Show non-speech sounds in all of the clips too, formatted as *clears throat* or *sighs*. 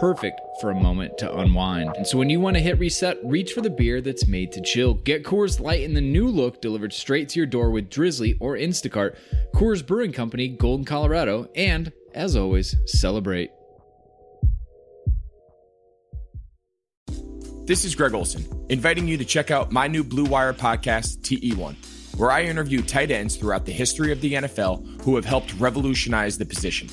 perfect for a moment to unwind. And so when you want to hit reset, reach for the beer that's made to chill. Get Coors Light in the new look delivered straight to your door with Drizly or Instacart. Coors Brewing Company, Golden, Colorado, and as always, celebrate. This is Greg Olsen, inviting you to check out my new Blue Wire podcast, TE1, where I interview tight ends throughout the history of the NFL who have helped revolutionize the position.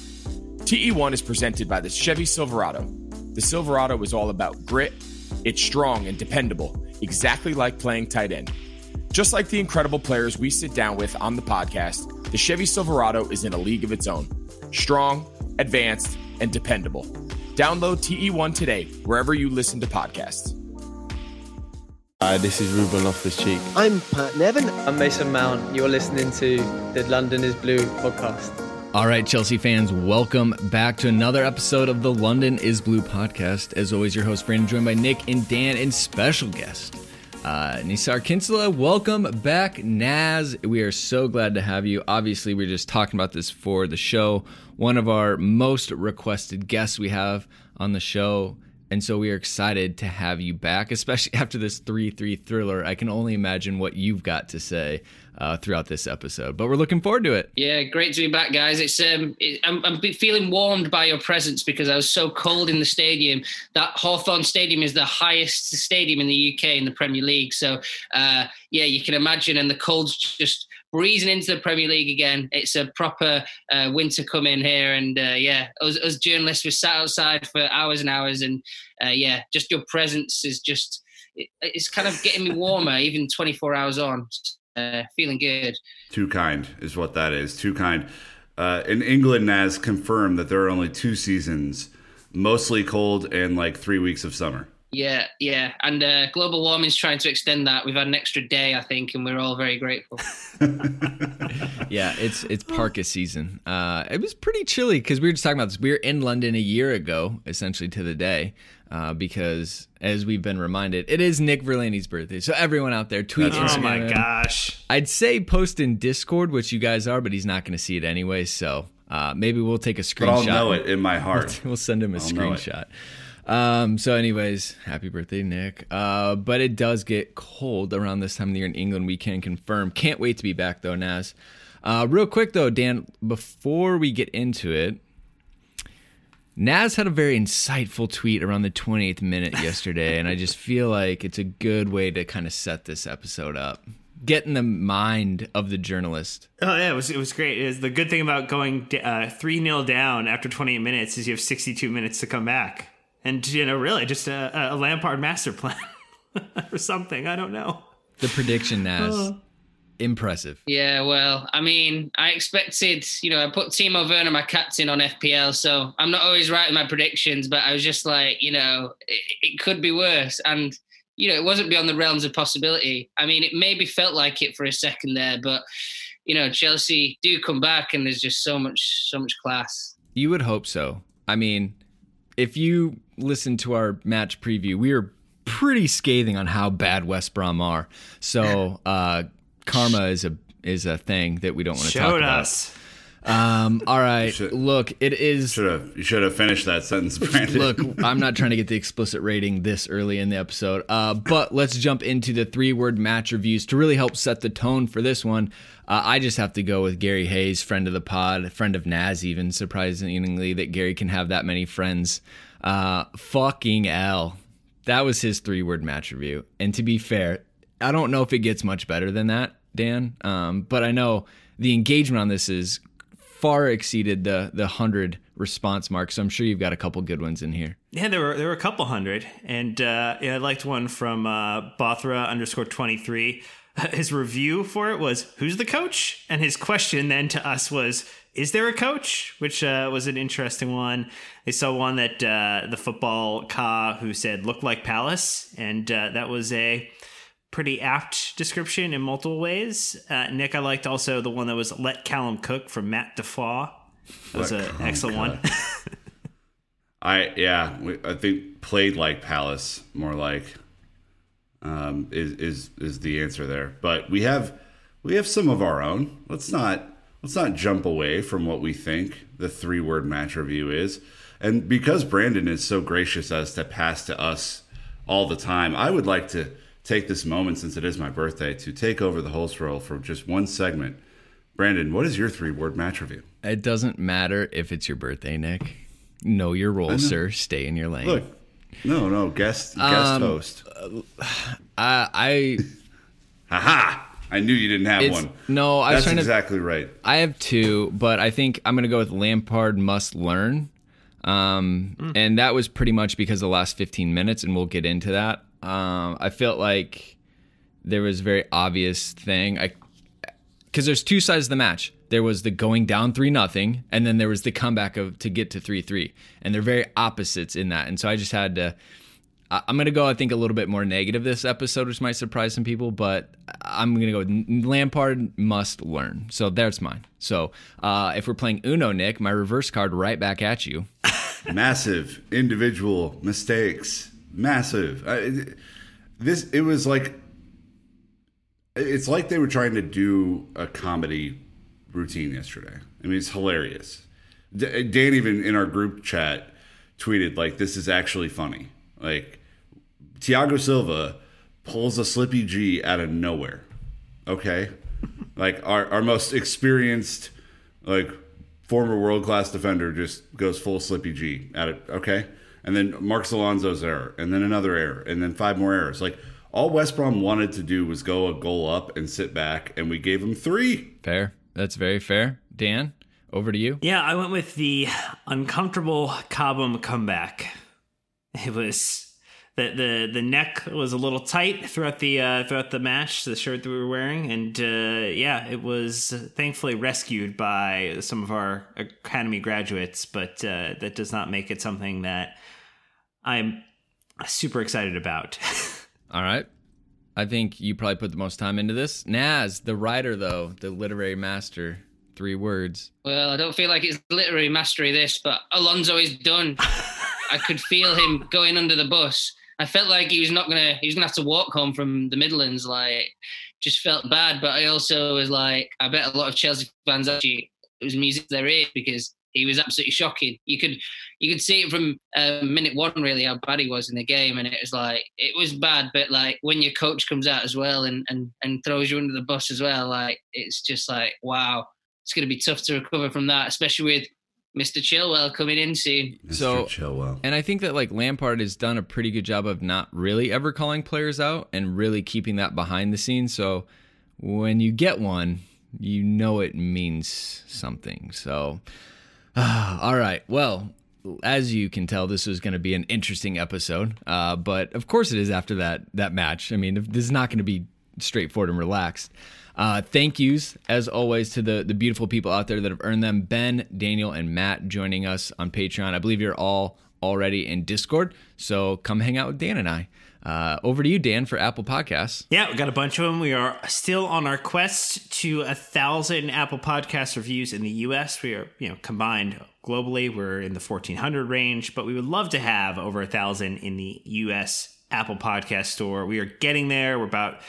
TE1 is presented by the Chevy Silverado. The Silverado is all about grit, it's strong and dependable, exactly like playing tight end. Just like the incredible players we sit down with on the podcast, the Chevy Silverado is in a league of its own. Strong, advanced, and dependable. Download TE1 today, wherever you listen to podcasts. Hi, this is Ruben off Loftus Cheek. I'm Pat Nevin. I'm Mason Mount. You're listening to the London is Blue podcast. All right, Chelsea fans, welcome back to another episode of the London is Blue podcast. As always, your host, Brandon, joined by Nick and Dan, and special guest, uh, Nizaar Kinsella. Welcome back, Naz. We are so glad to have you. Obviously, we are just talking about this for the show. One of our most requested guests we have on the show. And so we are excited to have you back, especially *laughs* after this 3 3 thriller. I can only imagine what you've got to say uh, throughout this episode, but we're looking forward to it. Yeah, great to be back, guys. It's um, it, I'm, I'm feeling warmed by your presence because I was so cold in the stadium. That Hawthorn Stadium is the highest stadium in the UK in the Premier League. So, uh, yeah, you can imagine, and the cold's just breezing into the Premier League again. It's a proper uh, winter coming here, and uh, yeah, us, us, journalists were sat outside for hours and hours, and uh, yeah, just your presence is just it, it's kind of getting me warmer, even 24 hours on. Uh, feeling good. Too kind is what that is. Too kind. Uh, in England, Naz confirmed that there are only two seasons, mostly cold and like three weeks of summer. Yeah, yeah, and uh, global warming is trying to extend that. We've had an extra day, I think, and we're all very grateful. *laughs* *laughs* yeah, it's it's parka season. Uh, it was pretty chilly because we were just talking about this. We were in London a year ago, essentially to the day, uh, because as we've been reminded, it is Nick Verlani's birthday. So everyone out there, tweet. Oh my gosh! I'd say post in Discord, which you guys are, but he's not going to see it anyway. So uh, maybe we'll take a screenshot. But I'll know it in my heart. We'll, *laughs* we'll send him a I'll screenshot. Um, so, anyways, happy birthday, Nick. Uh, but it does get cold around this time of the year in England. We can confirm. Can't wait to be back though, Naz. Uh, real quick though, Dan, before we get into it, Naz had a very insightful tweet around the 28th minute yesterday, and I just feel like it's a good way to kind of set this episode up. Get in the mind of the journalist. Oh yeah, it was it was great. It was the good thing about going uh, three uh, 0 down after 28 minutes is you have 62 minutes to come back and you know, really just a, a Lampard master plan *laughs* or something. I don't know. The prediction, Naz. Uh, impressive. Yeah, well, I mean, I expected, you know, I put Timo Werner, my captain, on FPL, so I'm not always right with my predictions, but I was just like, you know, it, it could be worse. And, you know, it wasn't beyond the realms of possibility. I mean, it maybe felt like it for a second there, but, you know, Chelsea do come back and there's just so much, so much class. You would hope so. I mean, if you listen to our match preview, we were pretty scathing on how bad West Brom are. So *laughs* uh, karma is a is a thing that we don't want to talk about. us. Um, all right. should- Look, it is. Should have you should have finished that sentence, Brandon. Look, I'm not trying to get the explicit rating this early in the episode, uh, but let's jump into the three word match reviews to really help set the tone for this one. Uh, I just have to go with Gary Hayes, friend of the pod, friend of Naz, even surprisingly that Gary can have that many friends. Uh, fucking L. That was his three word match review. And to be fair, I don't know if it gets much better than that, Dan, um, but I know the engagement on this is far exceeded the the hundred response mark. So I'm sure you've got a couple good ones in here. Yeah, there were there were a couple hundred, and uh, yeah, I liked one from uh, Bothra underscore twenty three. *laughs* His review for it was, "Who's the coach?" And his question then to us was, "Is there a coach?" Which uh, was an interesting one. They saw one that uh, the football ka who said looked like Palace, and uh, that was a pretty apt description in multiple ways. Uh, Nick, I liked also the one that was "Let Callum Cook" from Matt Defoe. That was an excellent one. I yeah, we- I think played like Palace, more like um, is is is the answer there. But we have we have some of our own. Let's not let's not jump away from what we think the three word match review is. And because Brandon is so gracious as to pass to us all the time, I would like to take this moment since it is my birthday to take over the host role for just one segment. Brandon, what is your three word match review? It doesn't matter if it's your birthday, Nick. Know your role, sir. Stay in your lane. Look, no, no, guest guest Um, host. *sighs* I, I Haha! I knew you didn't have It's- one. no, I was That's trying to- exactly right. I have two, but I think I'm going to go with Lampard must learn. Um, And that was pretty much because of the last 15 minutes, and we'll get into that. Um, I felt like there was a very obvious thing. I because there's two sides of the match. There was the going down three nothing, and then there was the comeback of to get to three three, and they're very opposites in that. And so I just had to. I- I'm gonna go. I think a little bit more negative this episode, which might surprise some people, but I'm gonna go. with Lampard must learn. So there's mine. So uh, if we're playing Uno, Nick, my reverse card right back at you. *laughs* Massive individual mistakes. Massive. I, this it was like it's like they were trying to do a comedy routine yesterday. I mean, it's hilarious. Dan even in our group chat tweeted like, "This is actually funny." Like Thiago Silva pulls a slippy G out of nowhere. Okay, like our our most experienced like former world class defender just goes full slippy G at it. Okay, and then Marcos Alonso's error, and then another error, and then five more errors. Like all West Brom wanted to do was go a goal up and sit back, and we gave them three. Fair. That's very fair. Dan, over to you. Yeah, I went with the uncomfortable Cobham comeback. It was the the the neck was a little tight throughout the uh, throughout the match, the shirt that we were wearing, and uh, yeah, it was thankfully rescued by some of our academy graduates, but uh, that does not make it something that I'm super excited about. *laughs* All right. I think you probably put the most time into this. Naz, the writer, though, the literary master. Three words. Well, I don't feel like it's literary mastery this, but Alonso is done. *laughs* I could feel him going under the bus. I felt like he was not gonna he was gonna have to walk home from the Midlands. Like, just felt bad. But I also was like, I bet a lot of Chelsea fans actually it was music their ears because he was absolutely shocking. You could you could see it from uh, minute one really how bad he was in the game, and it was like it was bad. But like when your coach comes out as well and and and throws you under the bus as well, like it's just like wow, it's going to be tough to recover from that, especially with Mr. Chilwell coming in soon. Mr. So- Chilwell. And I think that like Lampard has done a pretty good job of not really ever calling players out and really keeping that behind the scenes. So when you get one, you know it means something. So, *sighs* all right. Well, as you can tell, this is going to be an interesting episode. Uh, but of course, it is after that that match. I mean, this is not going to be straightforward and relaxed. Uh, thank yous, as always, to the, the beautiful people out there that have earned them Ben, Daniel, and Matt joining us on Patreon. I believe you're all already in Discord, so come hang out with Dan and I. Uh, over to you, Dan, for Apple Podcasts. Yeah, we got a bunch of them. We are still on our quest to a thousand Apple Podcast reviews in the U.S. We are, you know, combined globally, we're in the fourteen hundred range, but we would love to have over a thousand in the U.S. Apple Podcast Store. We are getting there. We're about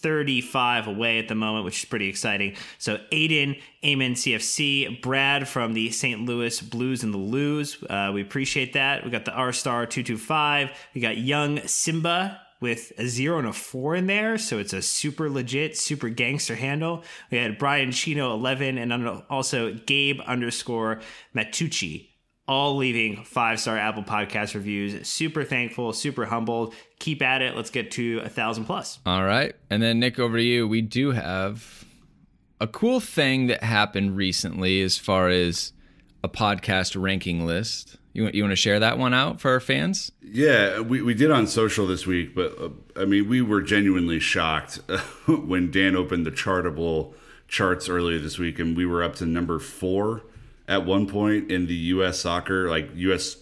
35 away at the moment, which is pretty exciting. So Aiden, Amen CFC, Brad from the St. Louis Blues and the Lose. Uh, we appreciate that. We got the R Star 225. We got Young Simba with a zero and a four in there. So it's a super legit, super gangster handle. We had Brian Chino 11 and also Gabe underscore Matucci all leaving five star Apple Podcast reviews. Super thankful, super humbled. Keep at it. Let's get to a thousand plus. All right. And then, Nick, over to you. We do have a cool thing that happened recently as far as a podcast ranking list. You want, you want to share that one out for our fans? Yeah, we, we did on social this week, but uh, I mean, we were genuinely shocked *laughs* when Dan opened the chartable charts earlier this week and we were up to number four at one point in the U.S. soccer, like U.S.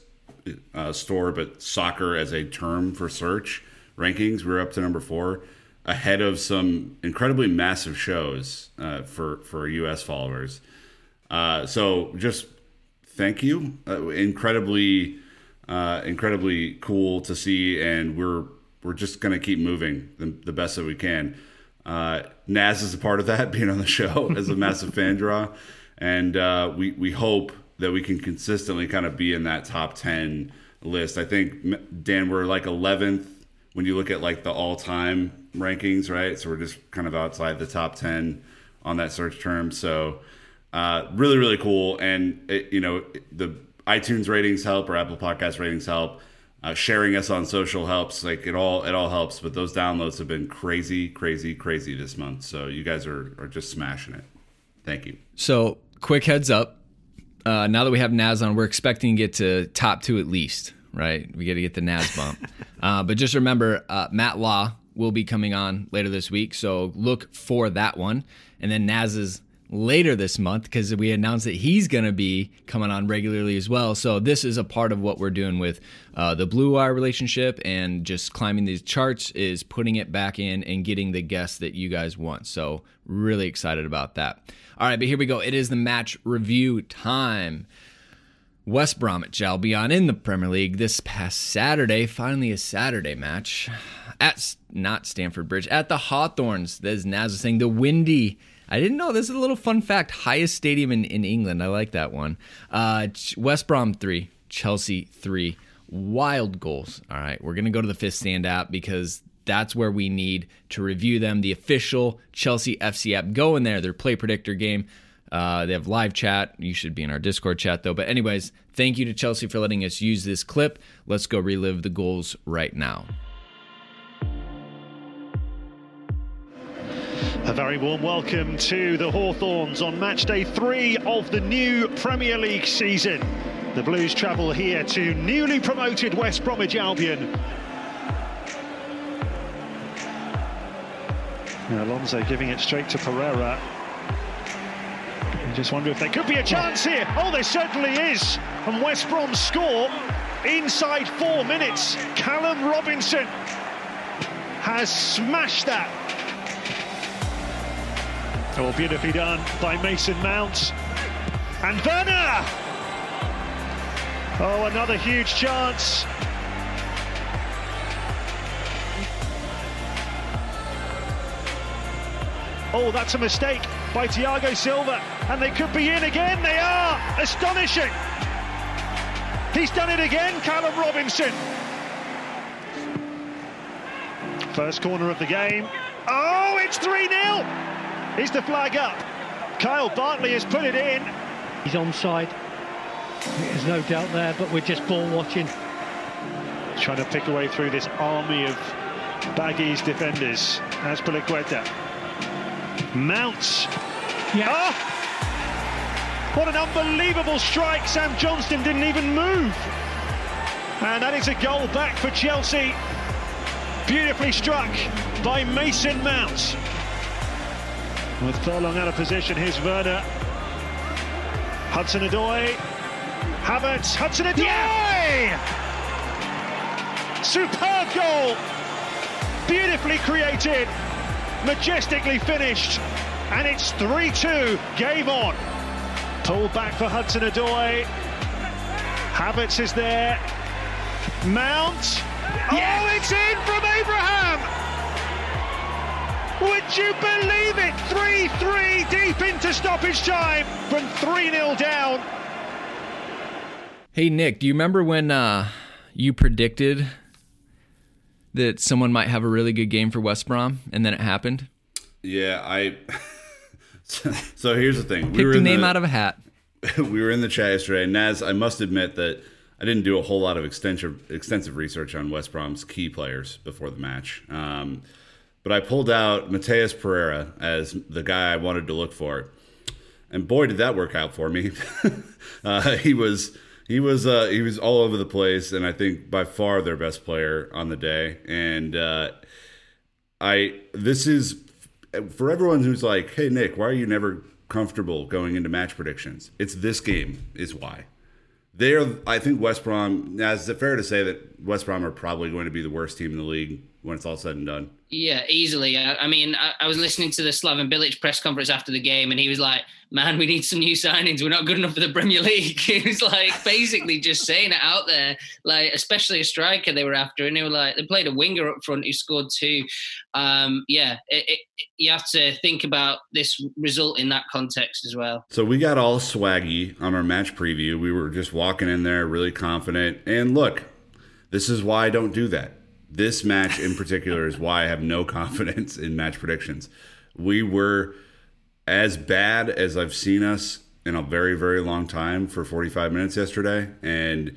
Uh, store, but soccer as a term for search rankings. We are up to number four, ahead of some incredibly massive shows uh, for for U.S. followers. Uh, so just thank you, uh, incredibly, uh, incredibly cool to see, and we're we're just gonna keep moving the, the best that we can. Uh, Naz is a part of that, *laughs* being on the show as a massive fan draw and uh, we we hope that we can consistently kind of be in that top ten list. I think Dan, we're like 11th when you look at like the all-time rankings, right? So we're just kind of outside the top 10 on that search term. So uh, really, really cool. And it, you know, the iTunes ratings help or Apple Podcast ratings help. Uh, sharing us on social helps. Like it all, it all helps. But those downloads have been crazy, crazy, crazy this month. So you guys are are just smashing it. Thank you. So quick heads up. Uh, now that we have Naz on, we're expecting to get to top two at least, right? We got to get the Naz bump. *laughs* uh, but just remember, uh, Matt Law will be coming on later this week. So look for that one. And then Naz's later this month because we announced that he's going to be coming on regularly as well. So this is a part of what we're doing with uh, the Blue Wire relationship and just climbing these charts is putting it back in and getting the guests that you guys want. So really excited about that. All right, but here we go. It is the match review time. West Bromwich Albion in the Premier League this past Saturday. Finally, a Saturday match at not Stamford Bridge at the Hawthorns. There's Naz saying, the windy I didn't know. This is a little fun fact. Highest stadium in, in England. I like that one. Uh, West Brom 3, Chelsea 3. Wild goals. All right. We're to go to the fifth stand app because that's where we need to review them. The official Chelsea FC app. Go in there. Their play predictor game. Uh, they have live chat. You should be in our Discord chat though. But, anyways, thank you to Chelsea for letting us use this clip. Let's go relive the goals right now. A very warm welcome to the Hawthorns on match day three of the new Premier League season. The Blues travel here to newly promoted West Bromwich Albion. Alonso giving it straight to Pereira. I just wonder if there could be a chance here. Oh, there certainly is. And West Brom score inside four minutes. Callum Robinson has smashed that Oh, beautifully done by Mason Mount. And Werner! Oh, another huge chance. Oh, that's a mistake by Thiago Silva. And they could be in again. They are. Astonishing. He's done it again, Callum Robinson. First corner of the game. Oh, it's 3 0. Is the flag up? Kyle Bartley has put it in. He's onside. There's no doubt there, but we're just ball watching. Trying to pick away through this army of Baggies defenders. Azpilicueta. Mounts. Yeah. Ah! What an unbelievable strike. Sam Johnstone didn't even move. And that is a goal back for Chelsea. Beautifully struck by Mason Mount. With Furlong out of position, here's Werner. Hudson Odoi. Havertz, Hudson Odoi! Yeah! Superb goal! Beautifully created, majestically finished, and it's 3-2, game on. Pulled back for Hudson Odoi. Havertz is there. Mount. Yes. Oh, it's in from Abraham! Would you believe it? 3 3 deep into stoppage time from 3 0 down. Hey, Nick, do you remember when uh, you predicted that someone might have a really good game for West Brom and then it happened? Yeah, I. *laughs* so, here's the thing. We Picked a name the, out of a hat. *laughs* we were in the chat yesterday. and Naz, I must admit that I didn't do a whole lot of extensive extensive research on West Brom's key players before the match. Um, but I pulled out Matheus Pereira as the guy I wanted to look for, and boy, did that work out for me. *laughs* uh, he was he was uh, he was all over the place, and I think by far their best player on the day. And uh, I this is for everyone who's like, "Hey Nick, why are you never comfortable going into match predictions?" It's this game is why. They're, I think West Brom. Now, is it fair to say that West Brom are probably going to be the worst team in the league when it's all said and done? Yeah, easily. I, I mean, I, I, was listening to the Slaven Bilic press conference after the game, and he was like, "Man, we need some new signings. We're not good enough for the Premier League." *laughs* he was like, basically just saying it out there, like especially a striker they were after, and they were like, they played a winger up front who scored two. Um, yeah, it, it, you have to think about this result in that context as well. So we got all swaggy on our match preview. We were just walking in there really confident, and look, this is why I don't do that this match in particular is why I have no confidence in match predictions. We were as bad as I've seen us in a very, very long time for 45 minutes yesterday. And,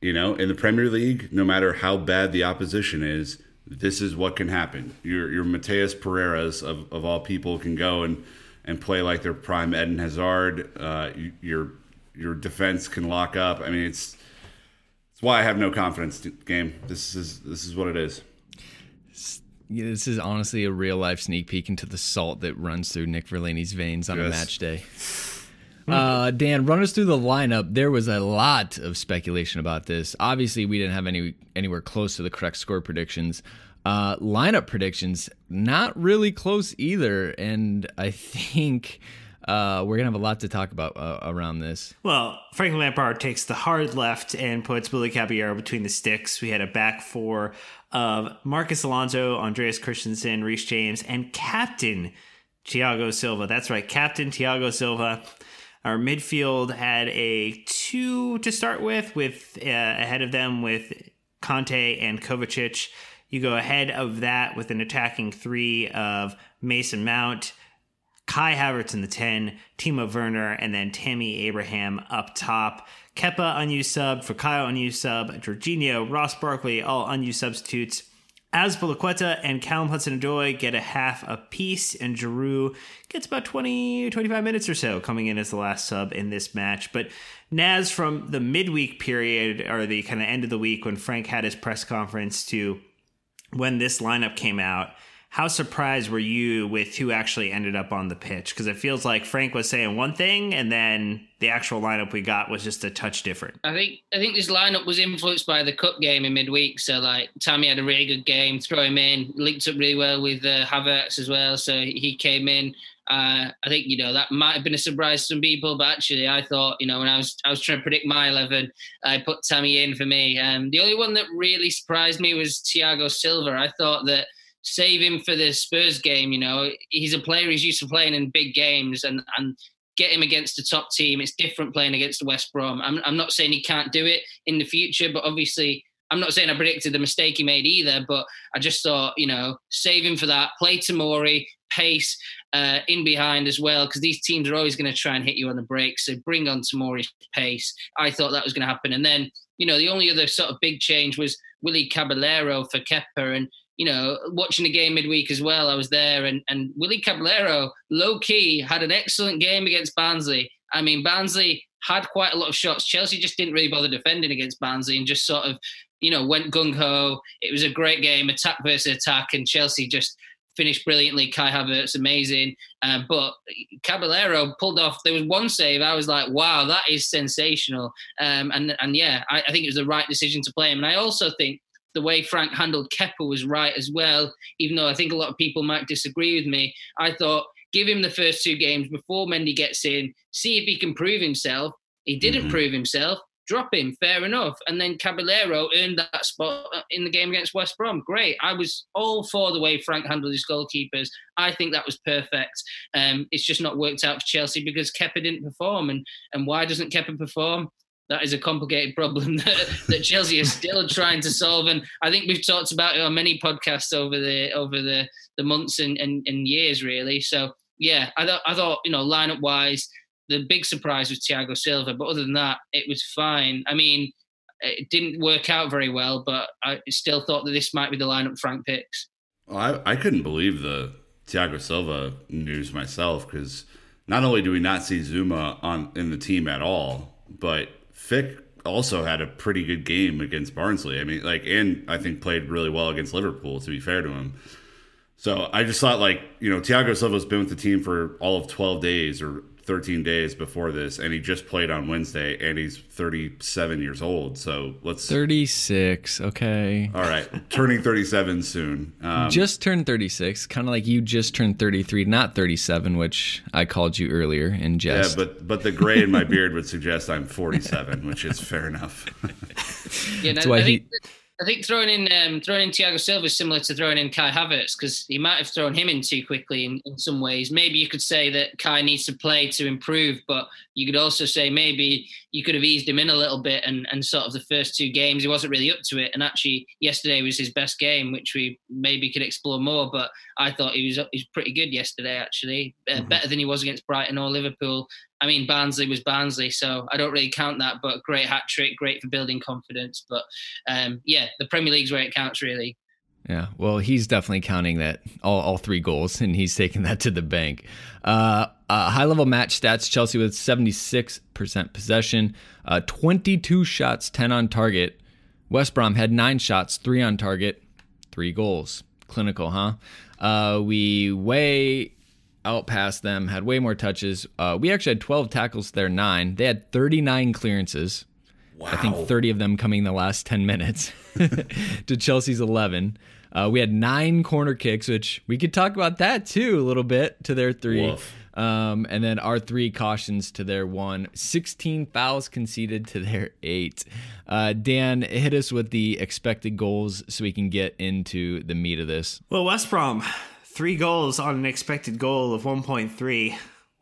you know, in the Premier League, no matter how bad the opposition is, this is what can happen. Your your Matheus Pereiras of, of all people can go and, and play like their prime Eden Hazard. Uh, your your defense can lock up. I mean, it's it's why I have no confidence. Game. This is this is what it is. This is honestly a real life sneak peek into the salt that runs through Nick Verlaney's veins on yes. a match day. *laughs* Uh, Dan, run us through the lineup. There was a lot of speculation about this. Obviously, we didn't have any anywhere close to the correct score predictions. Uh, lineup predictions, not really close either. And I *laughs* think uh, we're gonna have a lot to talk about uh, around this. Well, Frank Lampard takes the hard left and puts Willy Caballero between the sticks. We had a back four of Marcos Alonso, Andreas Christensen, Reece James, and Captain Thiago Silva. That's right, Captain Thiago Silva. Our midfield had a two to start with, with uh, ahead of them with Kanté and Kovacic. You go ahead of that with an attacking three of Mason Mount. Kai Havertz in the 10, Timo Werner, and then Tammy Abraham up top. Kepa unused sub, Fikayo unused sub, Jorginho, Ross Barkley, all unused substitutes. Azpilicueta and Callum Hudson-Odoi get a half a piece, and Giroud gets about 20, 25 minutes or so coming in as the last sub in this match. But Naz, from the midweek period, or the kind of end of the week when Frank had his press conference to when this lineup came out, how surprised were you with who actually ended up on the pitch? Because it feels like Frank was saying one thing, and then the actual lineup we got was just a touch different. I think I think this lineup was influenced by the cup game in midweek. So like Tammy had a really good game, throw him in, linked up really well with uh, Havertz as well. So he came in. Uh, I think you know that might have been a surprise to some people, but actually, I thought you know when I was I was trying to predict my eleven, I put Tammy in for me. Um, the only one that really surprised me was Thiago Silva. I thought that save him for the Spurs game. You know, he's a player who's used to playing in big games, and and get him against the top team. It's different playing against West Brom. I'm I'm not saying he can't do it in the future, but obviously. I'm not saying I predicted the mistake he made either, but I just thought, you know, save him for that. Play Tomori, pace uh, in behind as well, because these teams are always going to try and hit you on the break. So bring on Tomori's pace. I thought that was going to happen. And then, you know, the only other sort of big change was Willie Caballero for Kepa. And you know, watching the game midweek as well, I was there, and and Willy Caballero, low key, had an excellent game against Barnsley. I mean, Barnsley had quite a lot of shots. Chelsea just didn't really bother defending against Barnsley and just sort of, you know, went gung ho. It was a great game, attack versus attack, and Chelsea just finished brilliantly. Kai Havertz, amazing. Uh, but Caballero pulled off. There was one save. I was like, wow, that is sensational. Um, and and yeah, I, I, think it was the right decision to play him. And I also think the way Frank handled Kepa was right as well, even though I think a lot of people might disagree with me. I thought give him the first two games before Mendy gets in, see if he can prove himself. He didn't mm-hmm. prove himself. drop him, fair enough. And then Caballero earned that spot in the game against West Brom. Great. I was all for the way Frank handled his goalkeepers. I think that was perfect. Um, it's just not worked out for Chelsea because Kepa didn't perform. And and why doesn't Kepa perform? That is a complicated problem *laughs* that, that Chelsea is still trying to solve. And I think we've talked about it on many podcasts over the over the, the months and, and, and years, really. So yeah, I thought I thought you know lineup wise, the big surprise was Thiago Silva, but other than that, it was fine. I mean, it didn't work out very well, but I still thought that this might be the lineup Frank picks. Well, I, I couldn't believe the Thiago Silva news myself because not only do we not see Zouma on in the team at all, but Fick also had a pretty good game against Barnsley. I mean, like, and I think played really well against Liverpool. To be fair to him, so I just thought like you know Thiago Silva's been with the team for all of twelve days or 13 days before this, and he just played on Wednesday, and he's 37 years old. So let's 36. Okay. All right, turning 37 soon. Um, just turned 36, kind of like you just turned 33, not 37, which I called you earlier in jest. Yeah, but but the gray in my beard would *laughs* suggest I'm 47, which is fair enough. yeah, that's why I he. I think throwing in um, throwing in Thiago Silva is similar to throwing in Kai Havertz because he might have thrown him in too quickly in, in some ways. Maybe you could say that Kai needs to play to improve, but you could also say maybe you could have eased him in a little bit and, and sort of the first two games he wasn't really up to it. And actually, yesterday was his best game, which we maybe could explore more. But I thought he was he was pretty good yesterday, actually, uh, mm-hmm. better than he was against Brighton or Liverpool. I mean, Barnsley was Barnsley, so I don't really count that. But great hat trick, great for building confidence. But um, yeah, the Premier League's where it counts, really. Yeah, well, he's definitely counting that all, all three goals, and he's taking that to the bank. Uh, uh, high level match stats: Chelsea with seventy six percent possession, uh, twenty two shots, ten on target. West Brom had nine shots, three on target, three goals. Clinical, huh? Uh, we way outpassed them, had way more touches. Uh, we actually had 12 tackles there, nine. They had 39 clearances. Wow. I think 30 of them coming in the last 10 minutes *laughs* to Chelsea's 11. Uh, we had nine corner kicks, which we could talk about that too a little bit to their three. Um, and then our three cautions to their one. 16 fouls conceded to their eight. Uh, Dan, hit us with the expected goals so we can get into the meat of this. Well, West Brom Three goals on an expected goal of 1.3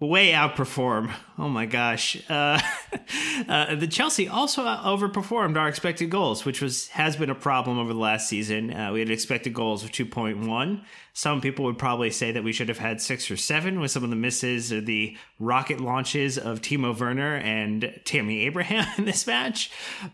way outperform. Oh my gosh. Uh, *laughs* uh, the Chelsea also overperformed our expected goals, which was has been a problem over the last season. Uh, we had expected goals of 2.1. Some people would probably say that we should have had six or seven with some of the misses or the rocket launches of Timo Werner and Tammy Abraham *laughs* in this match.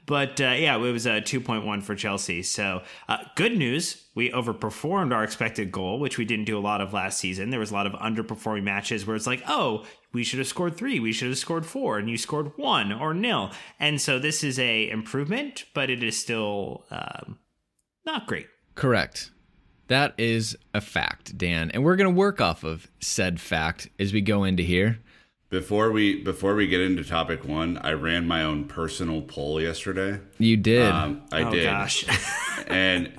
But uh, yeah, it was a 2.1 for Chelsea. So uh, good news. We overperformed our expected goal, which we didn't do a lot of last season. There was a lot of underperforming matches where it's like, oh, we should have scored three, we should have scored four, and you scored one or nil. And so this is a improvement, but it is still um, not great. Correct. That is a fact, Dan, and we're going to work off of said fact as we go into here. Before we before we get into topic one, I ran my own personal poll yesterday. You did. Um, I did. oh, did. Gosh. *laughs* and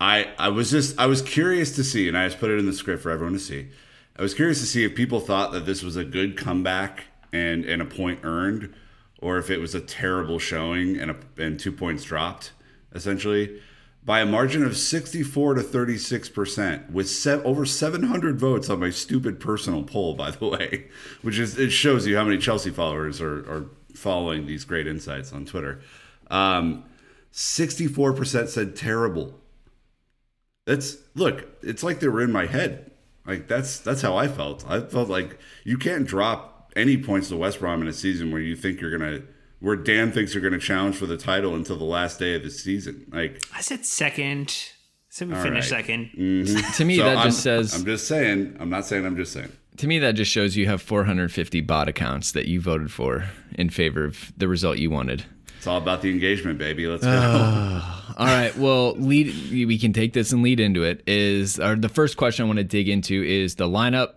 I I was just I was curious to see, and I just put it in the script for everyone to see. I was curious to see if people thought that this was a good comeback and and a point earned, or if it was a terrible showing and a, and two points dropped, essentially by a margin of 64 to 36% with se- over 700 votes on my stupid personal poll by the way which is it shows you how many chelsea followers are, are following these great insights on twitter. Um, 64% said terrible. That's look it's like they were in my head. Like that's that's how i felt. I felt like you can't drop any points to west brom in a season where you think you're gonna where Dan thinks you're going to challenge for the title until the last day of the season. Like I said, second. I said we finished right. 2nd mm-hmm. to me, so that I'm, just says. I'm just saying. I'm not saying. I'm just saying. To me, that just shows you have 450 bot accounts that you voted for in favor of the result you wanted. It's all about the engagement, baby. Let's go. Uh, *laughs* all right. Well, lead. We can take this and lead into it. Is or the first question I want to dig into is the lineup,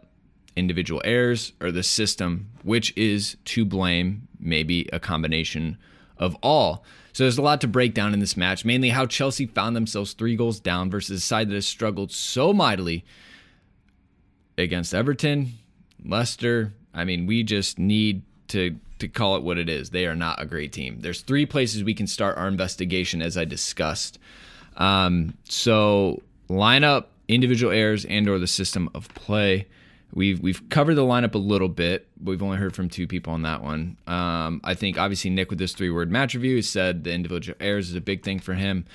individual errors, or the system. Which is to blame? Maybe a combination of all. So there's a lot to break down in this match, mainly how Chelsea found themselves three goals down versus a side that has struggled so mightily against Everton, Leicester. I mean, we just need to to call it what it is. They are not a great team. There's three places we can start our investigation, as I discussed. Um, so lineup, individual errors, and or the system of play. We've we've covered the lineup a little bit. We've only heard from two people on that one. Um, I think obviously Nick with this three word match review said the individual errors is a big thing for him.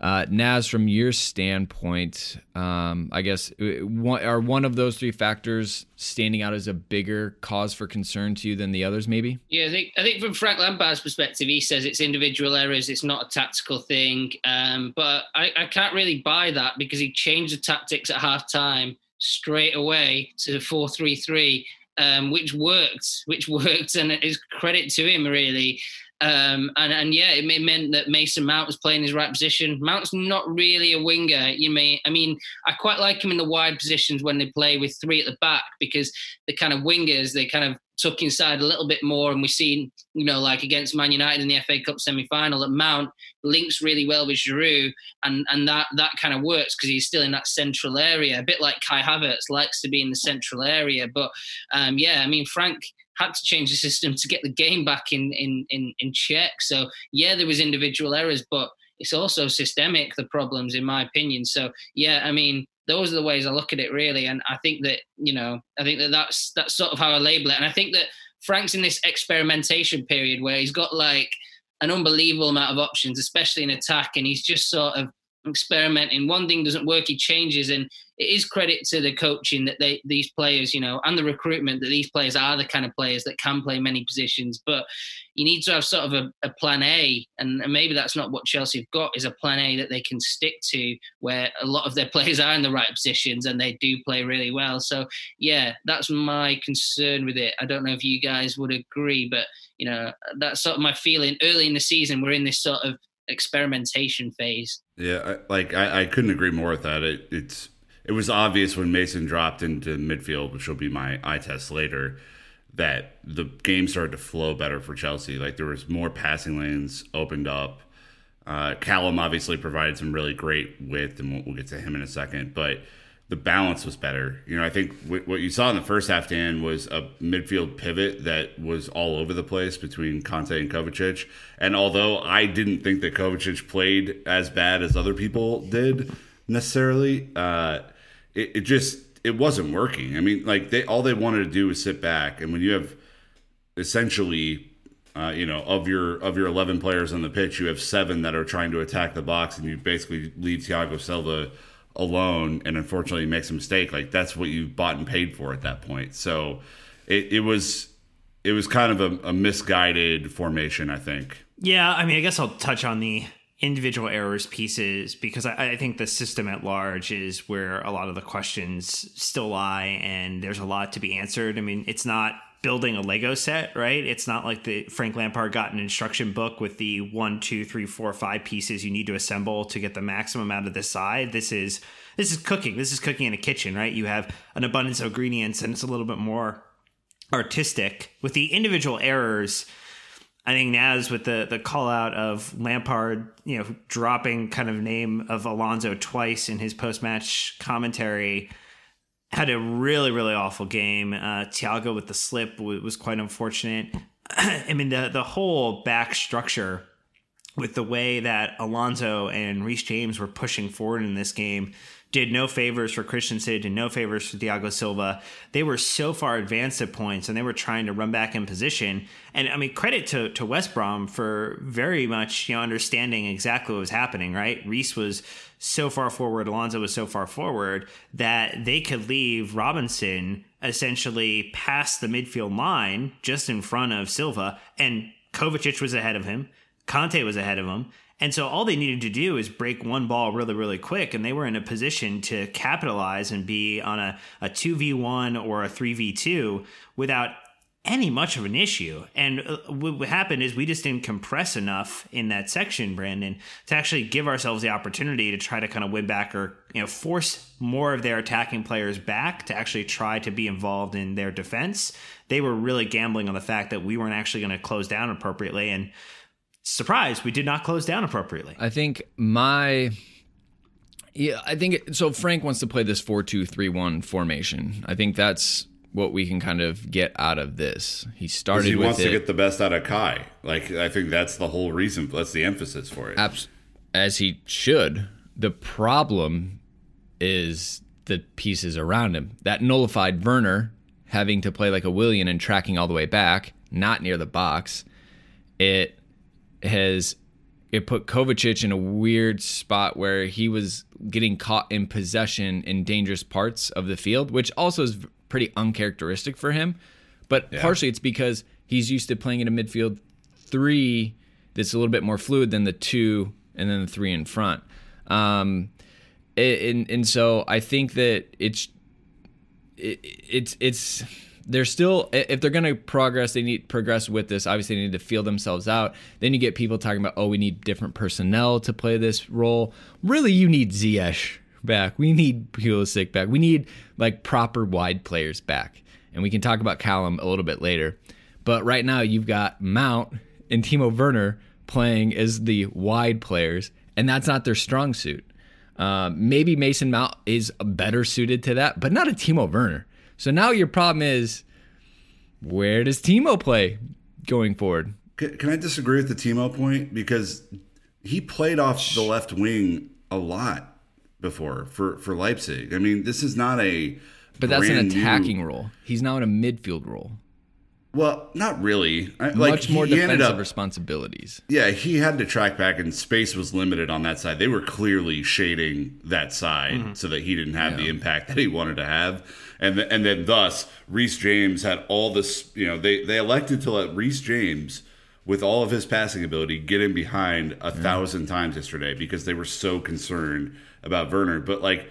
Uh, Naz, from your standpoint, um, I guess uh, one, are one of those three factors standing out as a bigger cause for concern to you than the others, maybe? Yeah, I think I think from Frank Lampard's perspective, he says it's individual errors, it's not a tactical thing. Um, but I, I can't really buy that because he changed the tactics at half time straight away to four three three, um, which worked, which worked, and it's credit to him really. Um, and and yeah, it meant that Mason Mount was playing his right position. Mount's not really a winger. You may, I mean, I quite like him in the wide positions when they play with three at the back because the kind of wingers they kind of tuck inside a little bit more. And we've seen, you know, like against Man United in the FA Cup semi final, that Mount links really well with Giroud. And, and that, that kind of works because he's still in that central area, a bit like Kai Havertz likes to be in the central area. But um, yeah, I mean, Frank had to change the system to get the game back in, in, in, in check. So yeah, there was individual errors, but it's also systemic, the problems, in my opinion. So yeah, I mean, those are the ways I look at it really. And I think that, you know, I think that that's, that's sort of how I label it. And I think that Frank's in this experimentation period where he's got like an unbelievable amount of options, especially in attack. And he's just sort of experimenting. One thing doesn't work, he changes. And it is credit to the coaching that they these players, you know, and the recruitment that these players are the kind of players that can play many positions. But you need to have sort of a, a plan A, and, and, maybe that's not what Chelsea have got is a plan A that they can stick to, where a lot of their *laughs* players are in the right positions and they do play really well. So yeah, that's my concern with it. I don't know if you guys would agree, but you know, that's sort of my feeling. Early in the season, we're in this sort of experimentation phase. Yeah, I, like I, I couldn't agree more with that. It, it's it was obvious when Mason dropped into midfield, which will be my eye test later, that the game started to flow better for Chelsea. Like there was more passing lanes opened up. Uh, Callum obviously provided some really great width, and we'll, we'll, get to him in a second. But the balance was better. You know, I think w- what you saw in the first half, Dan, was a midfield pivot that was all over the place between Kanté and Kovacic. And although I didn't think that Kovacic played as bad as other people did necessarily, uh, it, it just it wasn't working. I mean, like they all they wanted to do was sit back, and when you have essentially, uh, you know, of your of your eleven players on the pitch, you have seven that are trying to attack the box, and you basically leave Thiago Silva alone, and unfortunately makes a mistake. Like that's what you bought and paid for at that point. So it, it was it was kind of a, a misguided formation, I think. Yeah, I mean, I guess I'll touch on the individual errors pieces because I, I, think the system at large is where a lot of the questions still lie and there's a lot to be answered. I mean, it's not building a Lego set, right? It's not like the Frank Lampard got an instruction book with the one, two, three, four, five pieces you need to assemble to get the maximum out of this side. This is this is cooking. This is cooking in a kitchen, right? You have an abundance of ingredients and it's a little bit more artistic. With the individual errors, I think Naz with the the call out of Lampard, you know, dropping kind of name of Alonso twice in his post match commentary, had a really really awful game. Uh, Thiago with the slip was, was quite unfortunate. *clears throat* I mean the the whole back structure with the way that Alonso and Reece James were pushing forward in this game did no favors for Christensen, did no favors for Thiago Silva. They were so far advanced at points and they were trying to run back in position. And I mean, credit to, to West Brom for very much, you know, understanding exactly what was happening, right? Reece was so far forward, Alonso was so far forward that they could leave Robinson essentially past the midfield line just in front of Silva and Kovacic was ahead of him. Kanté was ahead of him. And so all they needed to do is break one ball really, really quick, and they were in a position to capitalize and be on a, a 2v1 or a 3v2 without any much of an issue. And uh, what happened is we just didn't compress enough in that section, Brandon, to actually give ourselves the opportunity to try to kind of win back or you know force more of their attacking players back to actually try to be involved in their defense. They were really gambling on the fact that we weren't actually going to close down appropriately and surprise, we did not close down appropriately. I think my yeah, I think it, so. Frank wants to play this four-two-three-one formation. I think that's what we can kind of get out of this. He started. He wants it, to get the best out of Kai. Like I think that's the whole reason. That's the emphasis for it. Abs- as he should. The problem is the pieces around him. That nullified Werner having to play like a Willian and tracking all the way back, not near the box. It has it put Kovacic in a weird spot where he was getting caught in possession in dangerous parts of the field, which also is pretty uncharacteristic for him. But yeah. partially it's because he's used to playing in a midfield three that's a little bit more fluid than the two and then the three in front. Um, and and so I think that it's it, it's it's they're still if they're going to progress they need progress with this obviously they need to feel themselves out. Then you get people talking about oh we need different personnel to play this role. Really you need ziyech back. We need Pulisic back. We need like proper wide players back. And we can talk about Callum a little bit later. But right now you've got Mount and Timo Werner playing as the wide players and that's not their strong suit. Uh, maybe Mason Mount is better suited to that but not a Timo Werner so now your problem is where does Timo play going forward? Can, can I disagree with the Timo point? Because he played off the left wing a lot before for, for Leipzig. I mean, this is not a. But that's an attacking new... role. He's now in a midfield role. Well, not really. Like, Much more he, defensive up, responsibilities. Yeah, he had to track back, and space was limited on that side. They were clearly shading that side mm-hmm. so that he didn't have yeah. the impact that he wanted to have and and then thus Reece James had all this. You know, they they elected to let Reece James, with all of his passing ability, get in behind a yeah. thousand times yesterday because they were so concerned about Werner. But like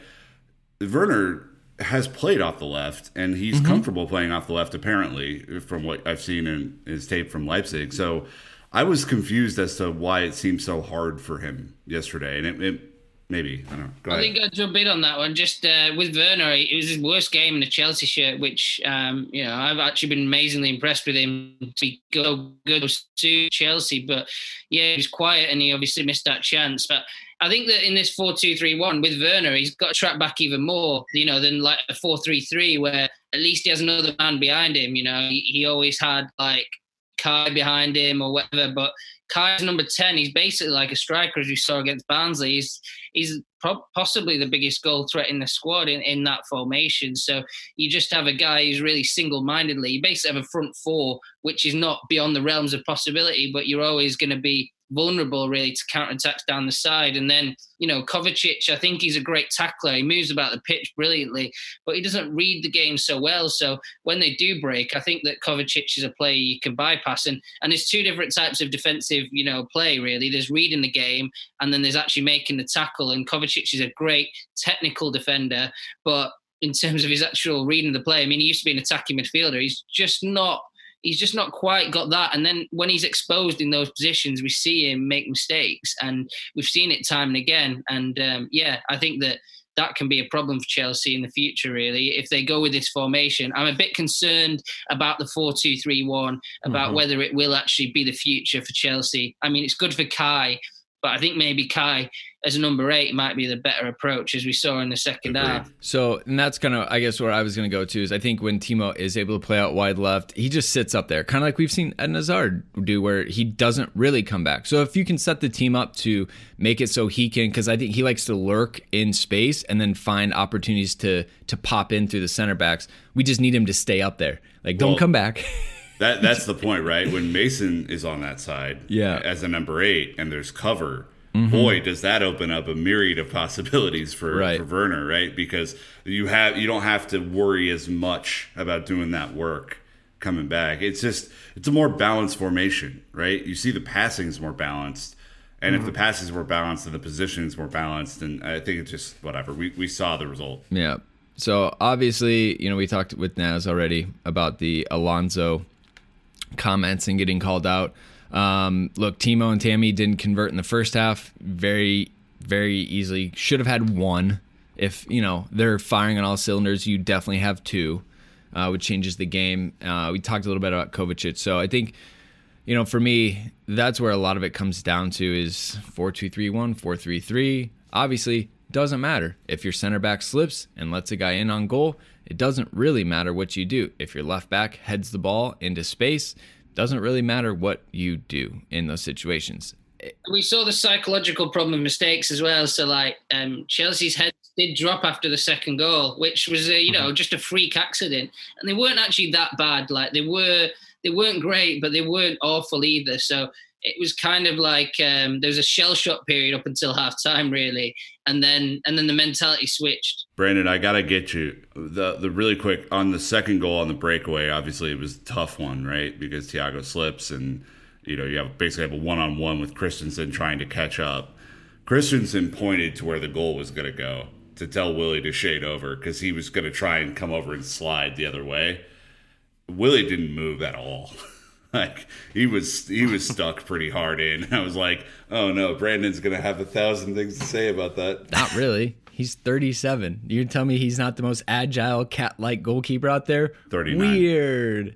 Werner has played off the left and he's mm-hmm. comfortable playing off the left apparently from what I've seen in his tape from Leipzig. So I was confused as to why it seemed so hard for him yesterday and it, it maybe. I don't know. Go I think I'll jump in on that one. Just uh, with Werner, it was his worst game in the Chelsea shirt, which um, you know I've actually been amazingly impressed with him to go good to Chelsea. But yeah, he was quiet and he obviously missed that chance. But I think that in this 4-2-3-1 with Werner, he's got track back even more, you know, than like a 4-3-3 where at least he has another man behind him. You know, he, he always had like Kai behind him or whatever, but Kai's number 10. He's basically like a striker, as we saw against Barnsley. He's, he's pro- possibly the biggest goal threat in the squad in, in that formation. So you just have a guy who's really single mindedly. You basically have a front four, which is not beyond the realms of possibility, but you're always going to be vulnerable really to counterattacks down the side. And then, you know, Kovacic, I think he's a great tackler. He moves about the pitch brilliantly, but he doesn't read the game so well. So when they do break, I think that Kovacic is a player you can bypass. And and there's two different types of defensive, you know, play really. There's reading the game and then there's actually making the tackle. And Kovacic is a great technical defender, but in terms of his actual reading the play, I mean, he used to be an attacking midfielder. He's just not he's just not quite got that. And then when he's exposed in those positions, we see him make mistakes, and we've seen it time and again. And um, yeah, I think that that can be a problem for Chelsea in the future, really, if they go with this formation. I'm a bit concerned about the 4 2 3 1, about mm-hmm. whether it will actually be the future for Chelsea. I mean, it's good for Kai, but I think maybe Kai as a number eight might be the better approach, as we saw in the second Agreed. half. So, and that's kind of, I guess, where I was going to go to is I think when Timo is able to play out wide left, he just sits up there, kind of like we've seen Eden Hazard do, where he doesn't really come back. So, if you can set the team up to make it so he can, because I think he likes to lurk in space and then find opportunities to to pop in through the center backs. We just need him to stay up there. Like, don't well, come back. *laughs* that that's the point, right? When Mason is on that side, yeah, as a number eight, and there's cover Mm-hmm. boy does that open up a myriad of possibilities for, right. for Werner, right? Because you have you don't have to worry as much about doing that work coming back. It's just it's a more balanced formation, right? You see the passing is more balanced. And mm-hmm. if the passes were balanced and the positions were balanced, and I think it's just whatever. We we saw the result. Yeah. So obviously, you know, we talked with Naz already about the Alonso comments and getting called out. Um, look, Timo and Tammy didn't convert in the first half. Very, very easily should have had one. If you know they're firing on all cylinders, you definitely have two, uh, which changes the game. Uh, we talked a little bit about Kovacic, so I think you know for me that's where a lot of it comes down to is four two three one four three three. Obviously, doesn't matter. If your center back slips and lets a guy in on goal, it doesn't really matter what you do. If your left back heads the ball into space, doesn't really matter what you do in those situations. We saw the psychological problem of mistakes as well. So, like, um, Chelsea's head did drop after the second goal, which was, a, you know, mm-hmm. just a freak accident, and they weren't actually that bad. Like, they were, they weren't great, but they weren't awful either. So it was kind of like um, there was a shell shock period up until *laughs* half time, really, and then and then the mentality switched. Brandon, I gotta get you the the really quick on the second goal on the breakaway. Obviously, it was a tough one, right? Because Thiago slips, and you know you have basically have a one on one with Christensen trying to catch up. Christensen pointed to where the goal was gonna go to tell Willy to shade over because he was gonna try and come over and slide the other way. Willy didn't move at all. *laughs* *laughs* like he was he was stuck pretty hard in. *laughs* I was like, oh no, Brandon's gonna have a thousand things to say about that. *laughs* Not really. He's 37. You tell me he's not the most agile cat-like goalkeeper out there? 39. Weird.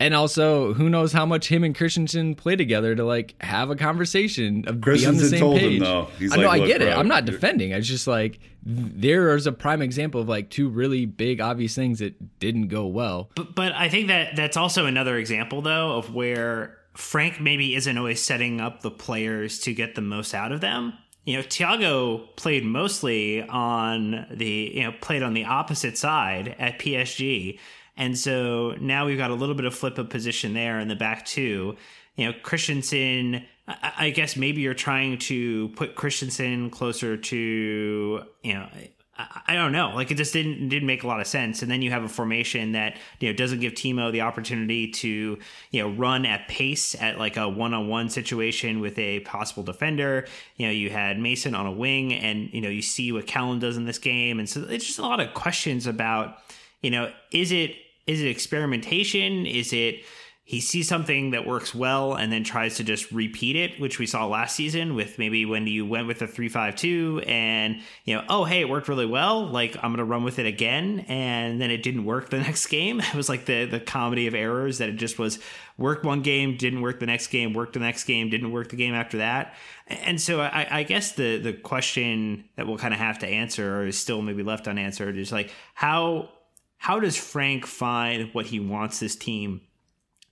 And also, who knows how much him and Christensen play together to like have a conversation of be on the same told page. Him, though. He's I know, like, I get bro, it. I'm not defending. It's just like there is a prime example of like two really big obvious things that didn't go well. But but I think that that's also another example though of where Frank maybe isn't always setting up the players to get the most out of them. You know, Thiago played mostly on the you know played on the opposite side at PSG and so now we've got a little bit of flip of position there in the back two. You know, Christensen, I guess maybe you're trying to put Christensen closer to, you know, I don't know. Like it just didn't didn't make a lot of sense. And then you have a formation that you know doesn't give Timo the opportunity to you know run at pace at like a one on one situation with a possible defender. You know you had Mason on a wing, and you know you see what Callum does in this game, and so it's just a lot of questions about you know is it is it experimentation? Is it he sees something that works well and then tries to just repeat it, which we saw last season with maybe when you went with a 352 and, you know, oh, hey, it worked really well. Like, I'm going to run with it again. And then it didn't work the *laughs* next game. It was like the, the comedy of errors that it just was work one game, didn't work the next game, worked the next game, didn't work the game after that. And so I, I guess the, the question that we'll kind of have to answer or is still maybe left unanswered is like, how how does Frank find what he wants this team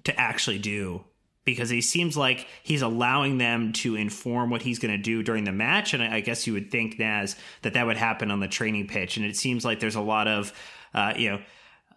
to actually do? Because he seems like he's allowing them to inform what he's going to do during the match, and I guess you would think Naz that that would happen on the training pitch. And it seems like there's a lot of, uh, you know,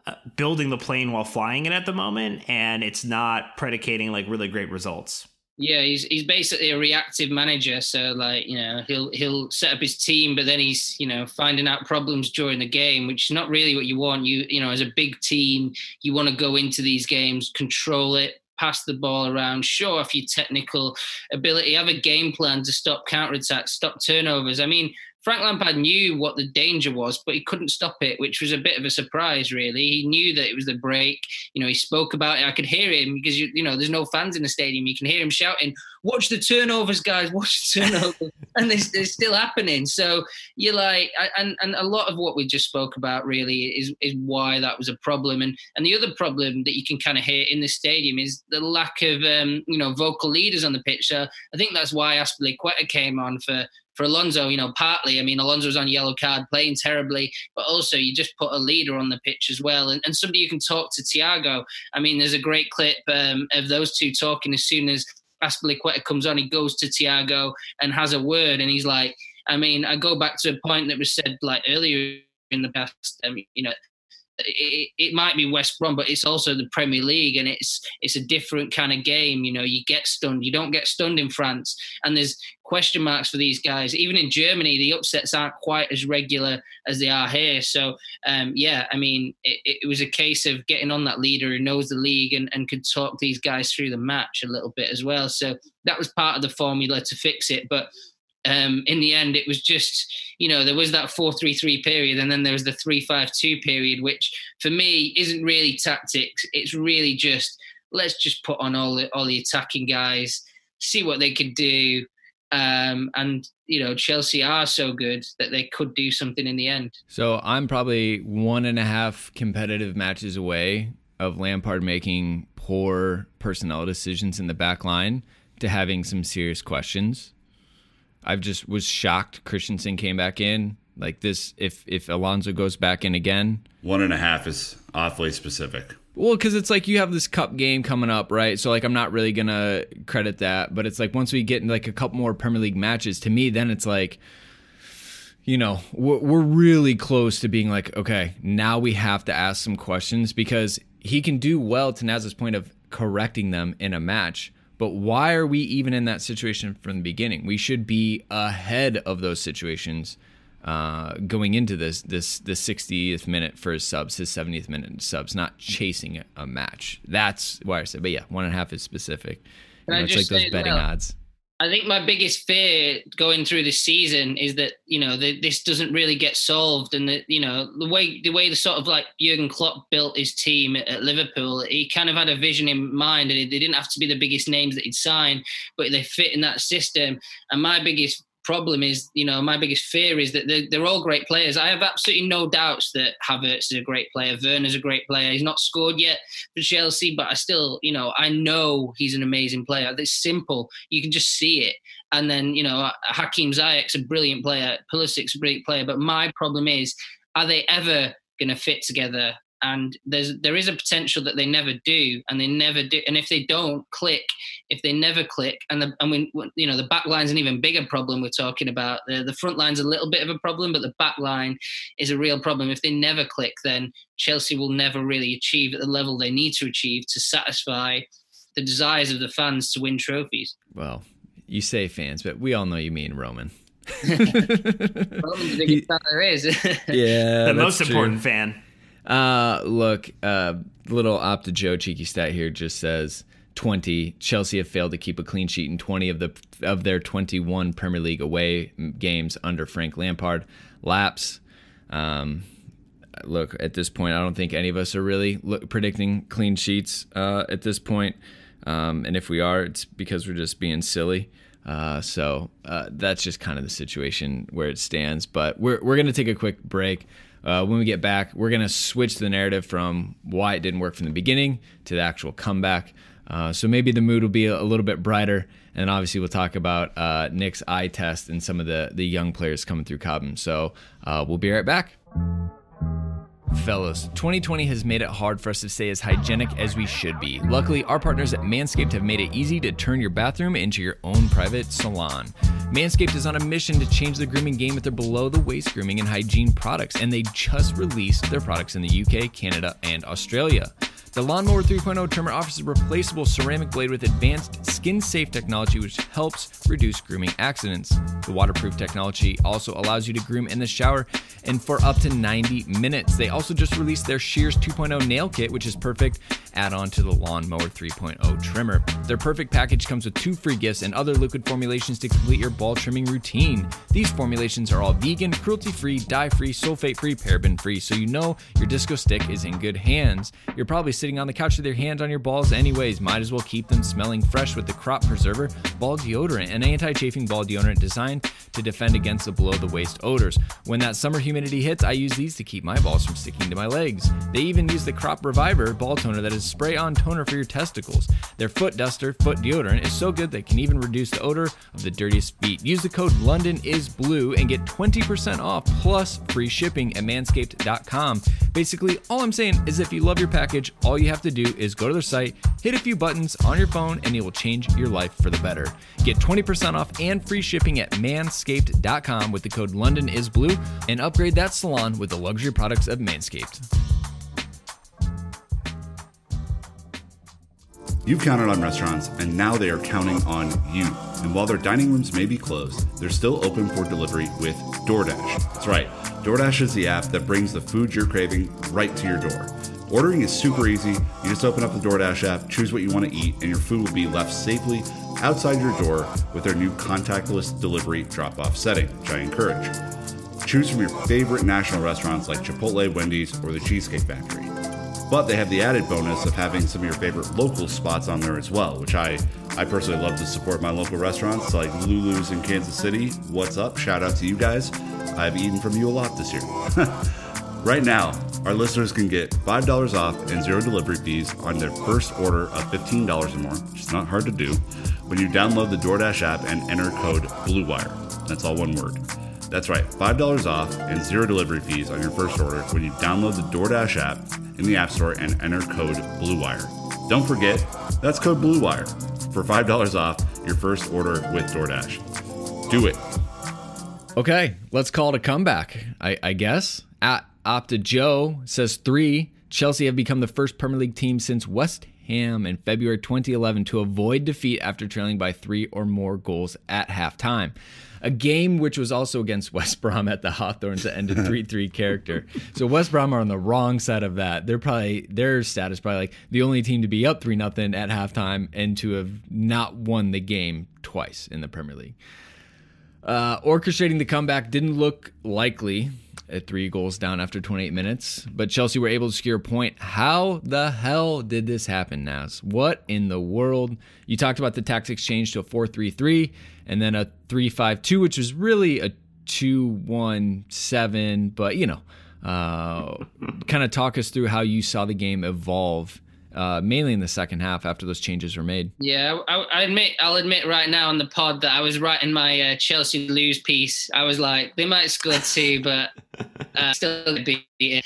uh, building the plane while flying it at the moment, and it's not predicating like really great results. Yeah, he's he's basically a reactive manager. So like you know he'll he'll set up his team, but then he's you know finding out problems during the game, which is not really what you want. You you know as a big team, you want to go into these games, control it, pass the ball around, show off your technical ability, have a game plan to stop counterattacks, stop turnovers. I mean, Frank Lampard knew what the danger was, but he couldn't stop it, which was a bit of a surprise, really. He knew that it was the break. You know, he spoke about it. I could hear him because, you, you know, there's no fans in the stadium. You can hear him shouting, watch the turnovers, guys, *laughs* watch the turnovers. and it's still happening. So you're like, and, and a lot of what we just spoke about really is, is why that was a problem. And, and the other problem that you can kind of hear in the stadium is the lack of, um, you know, vocal leaders on the pitch. So I think that's why Azpilicueta came on for, for Alonso, you know, partly, I mean, Alonso's on yellow card, playing terribly, but also you just put a leader on the pitch as well, and, and somebody you can talk to Thiago. I mean, there's a great clip um, of those two talking as soon as Azpilicueta comes on, he goes to Thiago and has a word, and he's like, I mean, I go back to a point that was said like earlier in the past, um, you know, it, it, might be West Brom, but it's also the Premier League, and it's it's a different kind of game. You know, you get stunned. You don't get stunned in France, and there's question marks for these guys. Even in Germany, the upsets aren't quite as regular as they are here. So, um, yeah, I mean, it, it, was a case of getting on that leader who knows the league and, and could talk these guys through the match a little bit as well. So that was part of the formula to fix it, but um, in the end, it was just, you know, there was that 4 3 3 period, and then there was the 3 5 2 period, which for me isn't really tactics. It's really just, let's just put on all the, all the attacking guys, see what they could do. Um, and, you know, Chelsea are so good that they could do something in the end. So I'm probably one and a half competitive matches away of Lampard making poor personnel decisions in the back line to having some serious questions I've just was shocked Christensen came back in. Like this, if if Alonso goes back in again, one and a half is awfully specific. Well, because it's like you have this cup game coming up, right? So like I'm not really gonna credit that, but it's like once we get in like a couple more Premier League matches, to me, then it's like, you know, we're, we're really close to being like, okay, now we have to ask some questions because he can do well to Naz's point of correcting them in a match. But why are we even in that situation from the beginning? We should be ahead of those situations uh, going into this this the 60th minute for his subs, his 70th minute subs, not chasing a match. That's why I said. But yeah, one and a half is specific. You know, it's like those betting well, odds. I think my biggest fear going through this season is that you know the, this doesn't really get solved, and that you know the way the way the sort of like Jurgen Klopp built his team at, at Liverpool, he kind of had a vision in mind, and they didn't have to be the biggest names that he'd sign, but they fit in that system. And my biggest problem is, you know, my biggest fear is that they're, they're, all great players. I have absolutely no doubts that Havertz is a great player. Werner's a great player. He's not scored yet for Chelsea, but I still, you know, I know he's an amazing player. It's simple. You can just see it. And then, you know, Hakim Ziyech's a brilliant player. Pulisic's a brilliant player. But my problem is, are they ever going to fit together and there's there is a potential that they never do and they never do and if they don't click if they never click and the and when you know the back line's an even bigger problem we're talking about. The, the front line's a little bit of a problem but the back line is a real problem. If they never click then chelsea will never really achieve at the level they need to achieve to satisfy the desires of the fans to win trophies. Well you say fans but we all know you mean roman. *laughs* Roman's the biggest fan there is. *laughs* yeah, the most important fan. Uh, look, uh, little Opta Joe cheeky stat here just says 20. Chelsea have failed to keep a clean sheet in 20 of the of their 21 Premier League away games under Frank Lampard. Laps. Um, look, at this point, I don't think any of us are really predicting clean sheets uh, at this point. Um, and if we are, it's because we're just being silly. Uh, so uh, that's just kind of the situation where it stands. But we're, we're going to take a quick break. Uh, when we get back, we're going to switch the narrative from why it didn't work from the beginning to the actual comeback. Uh, so maybe the mood will be a, little bit brighter. And obviously, we'll talk about uh, Nick's eye test and some of the, the young players coming through Cobham. So uh, we'll be right back. Fellas, 2020 has made it hard for us to stay as hygienic as we should be. Luckily, our partners at Manscaped have made it easy to turn your bathroom into your own private salon. Manscaped is on a mission to change the grooming game with their below the waist grooming and hygiene products, and they just released their products in the UK, Canada, and Australia. The Lawnmower 3.0 trimmer offers a replaceable ceramic blade with advanced skin safe technology, which helps reduce grooming accidents. The waterproof technology also allows you to groom in the shower and for up to 90 minutes. They also just released their Shears 2.0 nail kit, which is perfect add on to the Lawnmower 3.0 trimmer. Their perfect package comes with two free gifts and other liquid formulations to complete your ball trimming routine. These formulations are all vegan, cruelty free, dye free, sulfate free, paraben free, so you know your disco stick is in good hands. You're probably sitting on the couch with your hands on your balls, anyways. Might as well keep them smelling fresh with the Crop Preserver Ball Deodorant, an anti chafing ball deodorant designed to defend against the below the waist odors. When that summer humidity hits, I use these to keep my balls from sticking to my legs. They even use the Crop Reviver ball toner that is spray on toner for your testicles. Their foot duster, foot deodorant, is so good that can even reduce the odor of the dirtiest feet. Use the code London is blue and get 20% off plus free shipping at manscaped.com. Basically, all I'm saying is if you love your package, all you have to do is go to their site, hit a few buttons on your phone, and it will change your life for the better. Get 20% off and free shipping at manscaped.com with the code London is blue and upgrade that salon with the luxury products of Manscaped. You've counted on restaurants, and now they are counting on you. And while their dining rooms may be closed, they're still open for delivery with DoorDash. That's right, DoorDash is the app that brings the food you're craving right to your door. Ordering is super easy. You just open up the DoorDash app, choose what you want to eat, and your food will be left safely outside your door with their new contactless delivery drop off setting, which I encourage. Choose from your favorite national restaurants like Chipotle, Wendy's, or the Cheesecake Factory. But they have the added bonus of having some of your favorite local spots on there as well, which I, I personally love to support my local restaurants like Lulu's in Kansas City. What's up? Shout out to you guys. I've eaten from you a lot this year. *laughs* right now, our listeners can get $5 off and zero delivery fees on their first order of $15 or more, which is not hard to do, when you download the DoorDash app and enter code BLUEWIRE. That's all one word. That's right, $5 off and zero delivery fees on your first order when you download the DoorDash app in the App Store and enter code BLUEWIRE. Don't forget, that's code BLUEWIRE for $5 off your first order with DoorDash. Do it. Okay, let's call it a comeback, I, I guess. At Opta Joe says three. Chelsea have become the first Premier League team since West Ham in February 2011 to avoid defeat after trailing by three or more goals at halftime. A game which was also against *laughs* West Brom at the Hawthorns that ended *laughs* 3 3 character. So West Brom are on the wrong side of that. They're probably, their status probably like the only team to be up 3 0 at halftime and to have not won the game twice in the Premier League. Uh, orchestrating the comeback didn't look likely at three goals down after 28 minutes, but Chelsea were able to secure a point. How the hell did this happen, Naz? What in the world? You talked about the tactics change to a 4 3 3 and then a 3 5 2, which was really a 2 1 7, but you know, uh, kind of talk us through how you saw the game evolve uh, mainly in the second half after those changes were made. Yeah, I, I, admit, I'll admit right now on the pod that I was writing my uh, Chelsea lose piece. I was like, they might score two, but uh, still beat it.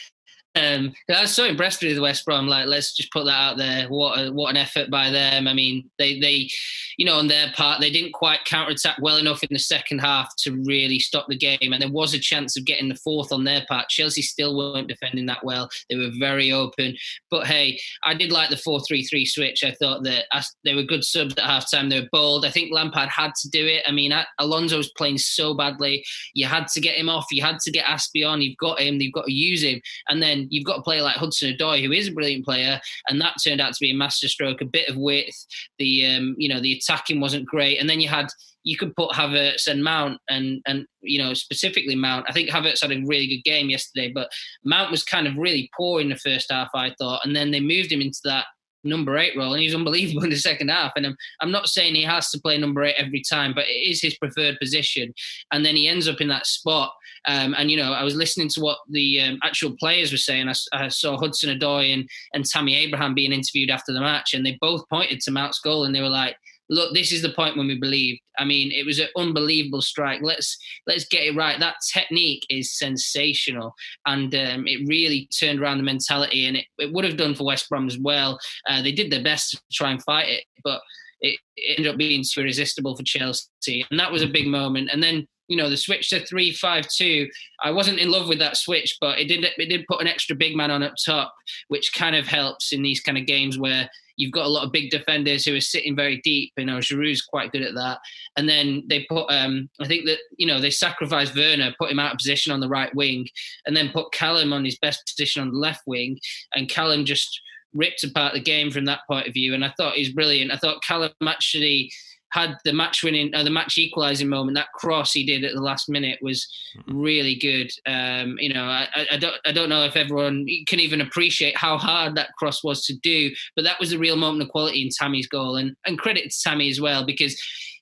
Um, I was so impressed with West Brom. Like, let's just put that out there. What a, what an effort by them. I mean, they they, you know, on their part, they didn't quite counter attack well enough in the second half to really stop the game. And there was a chance of getting the fourth on their part. Chelsea still weren't defending that well. They were very open. But hey, I did like the four-three-three switch. I thought that they were good subs at halftime. They were bold. I think Lampard had to do it. I mean, Alonso was playing so badly. You had to get him off. You had to get Azpi on. You've got him. You've got to use him. And then you've got a player like Hudson Odoi, who is a brilliant player, and that turned out to be a masterstroke, a bit of width. The um, you know the attacking wasn't great, and then you had you could put Havertz and Mount, and and you know specifically Mount. I think Havertz had a really good game yesterday, but Mount was kind of really poor in the first half, I thought, and then they moved him into that number eight role, and he's unbelievable *laughs* in the second half. And I'm, I'm not saying he has to play number eight every time, but it is his preferred position. And then he ends up in that spot. Um, and you know, I was listening to what the um, actual players were saying. I, I, saw Hudson Odoi and and Tammy Abraham being interviewed after the match, and they both pointed to Mount's goal, and they were like, look, this is the point when we believed. I mean, it was an unbelievable strike. Let's let's get it right. That technique is sensational, and um, it really turned around the mentality, and it, it would have done for West Brom as well. Uh, they did their best to try and fight it, but it, it ended up being too irresistible for Chelsea, and that was a big moment. And then you know the switch to three five two. I wasn't in love with that switch, but it did it did put an extra big man on up top, which kind of helps in these kind of games where you've got a lot of big defenders who are sitting very deep. You know, Giroud's quite good at that. And then they put, um, I think that you know they sacrificed Werner, put him out of position on the right wing, and then put Callum on his best position on the left wing, and Callum just ripped apart the game from that point of view. And I thought he's brilliant. I thought Callum actually had the match winning, uh, the match equalising moment. That cross he did at the last minute was really good. Um, you know, I, I, don't, I don't know if everyone can even appreciate how hard that cross was to do, but that was a real moment of quality in Tammy's goal, and and credit to Tammy as well because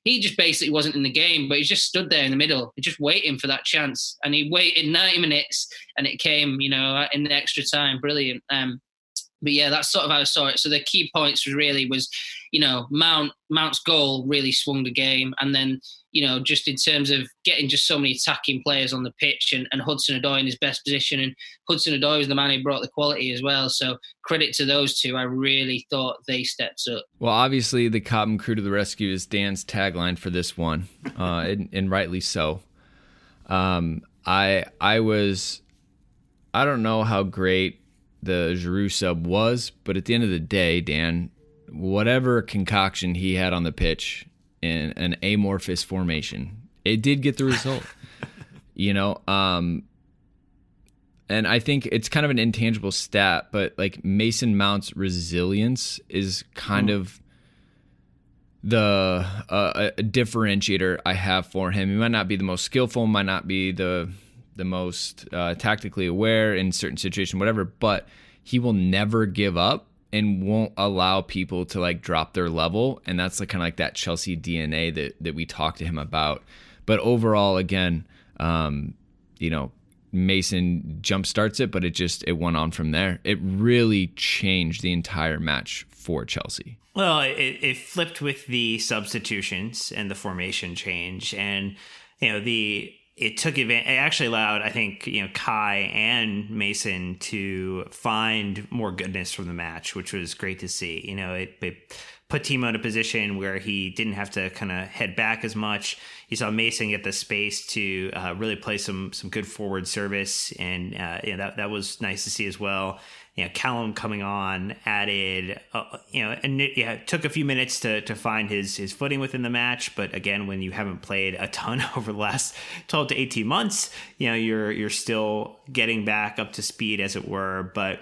he just basically wasn't in the game, but he just stood there in the middle, just waiting for that chance, and he waited 90 minutes, and it came, you know, in the extra time. Brilliant. Um, but yeah, that's sort of how I saw it. So the key points was really was, you know, Mount Mount's goal really swung the game, and then you know just in terms of getting just so many attacking players on the pitch, and, and Hudson Odoi in his best position, and Hudson Odoi was the man who brought the quality as well. So credit to those two. I really thought they stepped up. Well, obviously the Cobham crew to the rescue is Dan's tagline for this one, uh, *laughs* and, and rightly so. Um, I I was, I don't know how great the Giroud sub was, but at the end of the day, Dan, whatever concoction he had on the pitch in an amorphous formation, it did get the result. *laughs* you know, um, and I think it's kind of an intangible stat, but like Mason Mount's resilience is kind mm. of the uh, a differentiator I have for him. He might not be the most skillful, might not be the the most uh, tactically aware in certain situations, whatever, but he will never give up and won't allow people to like drop their level. And that's like kind of like that Chelsea DNA that, that we talked to him about. But overall, again, um, you know, Mason jump starts it, but it just it went on from there. It really changed the entire match for Chelsea. Well, it, it flipped with the substitutions and the formation change, and you know the it took advantage. It actually allowed, I think, you know, Kai and Mason to find more goodness from the match, which was great to see. You know, it, it put Timo in a position where he didn't have to kind of head back as much. You saw Mason get the space to uh, really play some some good forward service, and uh, you know, that that was nice to see as well you know, Callum coming on added, uh, you know, and it, yeah, it took a few minutes to to find his his footing within the match. But again, when you haven't played a ton *laughs* over the last twelve to eighteen months, you know, you're you're still getting back up to speed, as it were. But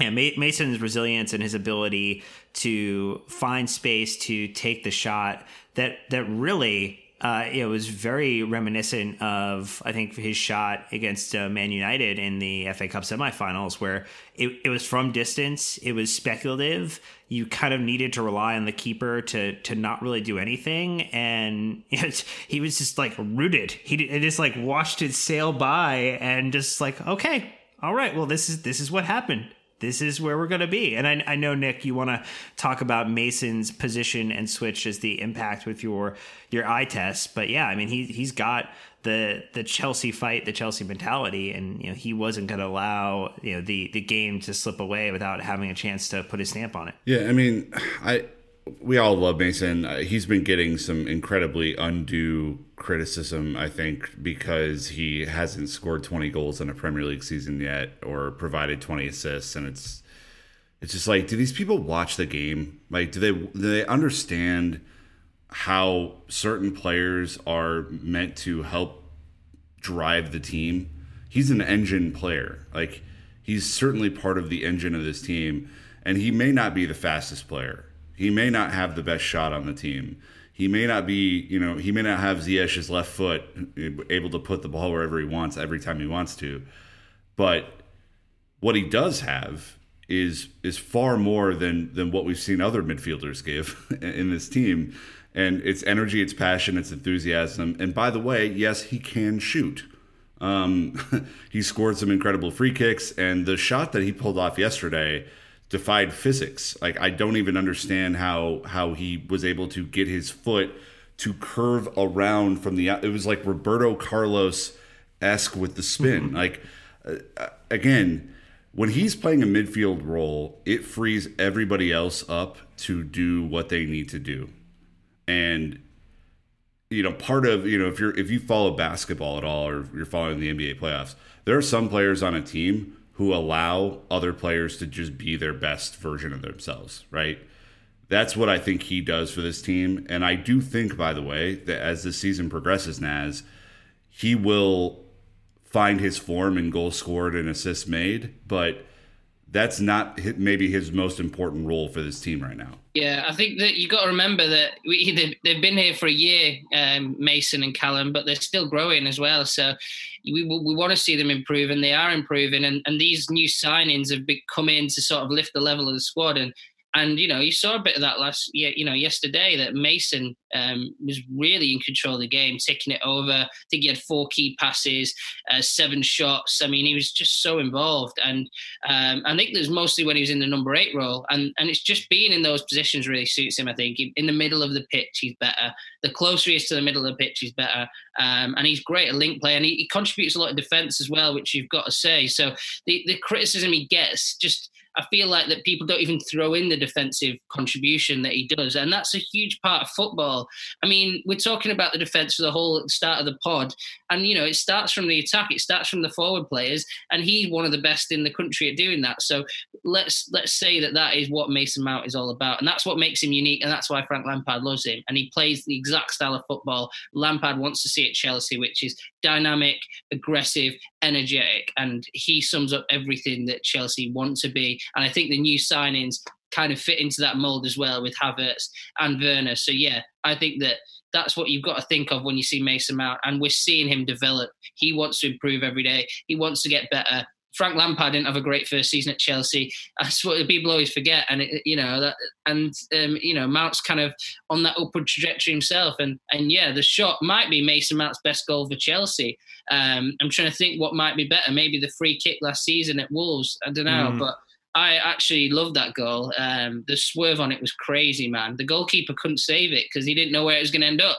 yeah, Mason's resilience and his ability to find space to take the shot that that really uh, it was very reminiscent of I think his shot against uh, Man United in the FA Cup semifinals, where it, it was from distance, it was speculative. You kind of needed to rely on the keeper to to not really do anything, and *laughs* he was just like rooted. He just like watched it sail by, and just like okay, all right, well this is this is what happened this is where we're going to be. And I, I know Nick, you want to talk about Mason's position and switch as the impact with your your eye test, but yeah, I mean he he's got the the Chelsea fight, the Chelsea mentality, and you know he wasn't going to allow you know the the game to slip away without having a chance to put his stamp on it. Yeah, I mean, I we all love Mason. Uh, he's been getting some incredibly undue criticism, I think, because he hasn't scored 20 goals in a Premier League season yet or provided 20 assists and it's it's just like do these people watch the game? Like do they do they understand how certain players are meant to help drive the team? He's an engine player. Like he's certainly part of the engine of this team and he may not be the fastest player he may not have the best shot on the team. He may not be, you know, he may not have Ziyech's left foot able to put the ball wherever he wants every time he wants to. But what he does have is is far more than than what we've seen other midfielders give *laughs* in this team. And it's energy, it's passion, it's enthusiasm. And by the way, yes, he can shoot. Um, *laughs* he scored some incredible free kicks, and the shot that he pulled off yesterday defied physics. Like I don't even understand how how he was able to get his foot to curve around from the. It was like Roberto Carlos esque with the spin. Mm-hmm. Like uh, again, when he's playing a midfield role, it frees everybody else up to do what they need to do, and you know part of you know if you're if you follow basketball at all or you're following the NBA playoffs, there are some players on a team who allow other players to just be their best version of themselves, right? That's what I think he does for this team. And I do think, by the way, that as the season progresses, Naz, he will find his form in goals scored and assists made, but that's not maybe his most important role for this team right now. Yeah, I think that you got to remember that we, they've, they've been here for a year, um, Mason and Callum, but they're still growing as well. So we, we want to see them improve, and they are improving. And, and these new signings have come in to sort of lift the level of the squad. And and you know, you saw a bit of that last. You know, yesterday that Mason um, was really in control of the game, taking it over. I think he had four key passes, uh, seven shots. I mean, he was just so involved, and um, I think it was mostly when he was in the number eight role. And and it's just being in those positions really suits him. I think in the middle of the pitch, he's better. The closer he is to the middle of the pitch, he's better. Um, and he's great at link play, and he, he contributes a lot of defence as well, which you've got to say. So the the criticism he gets just I feel like that people don't even throw in the defensive contribution that he does, and that's a huge part of football. I mean, we're talking about the defense for the whole start of the pod, and you know, it starts from the attack, it starts from the forward players, and he's one of the best in the country at doing that. So let's let's say that that is what Mason Mount is all about, and that's what makes him unique, and that's why Frank Lampard loves him, and he plays the exact style of football Lampard wants to see at Chelsea, which is dynamic, aggressive, energetic, and he sums up everything that Chelsea want to be. And I think the new signings kind of fit into that mold as well with Havertz and Werner. So yeah, I think that that's what you've got to think of when you see Mason Mount, and we're seeing him develop. He wants to improve every day. He wants to get better. Frank Lampard didn't have a great first season at Chelsea. *laughs* That's what people always forget, and it, you know that, and um, you know Mount's kind of on that upward trajectory himself, and and yeah, the shot might be Mason Mount's best goal for Chelsea. Um, I'm trying to think what might be better. Maybe the free kick last season at Wolves. I don't know, mm. but I actually loved that goal. Um, the swerve on it was crazy, man. The goalkeeper couldn't save it because he didn't know where it was going to end up.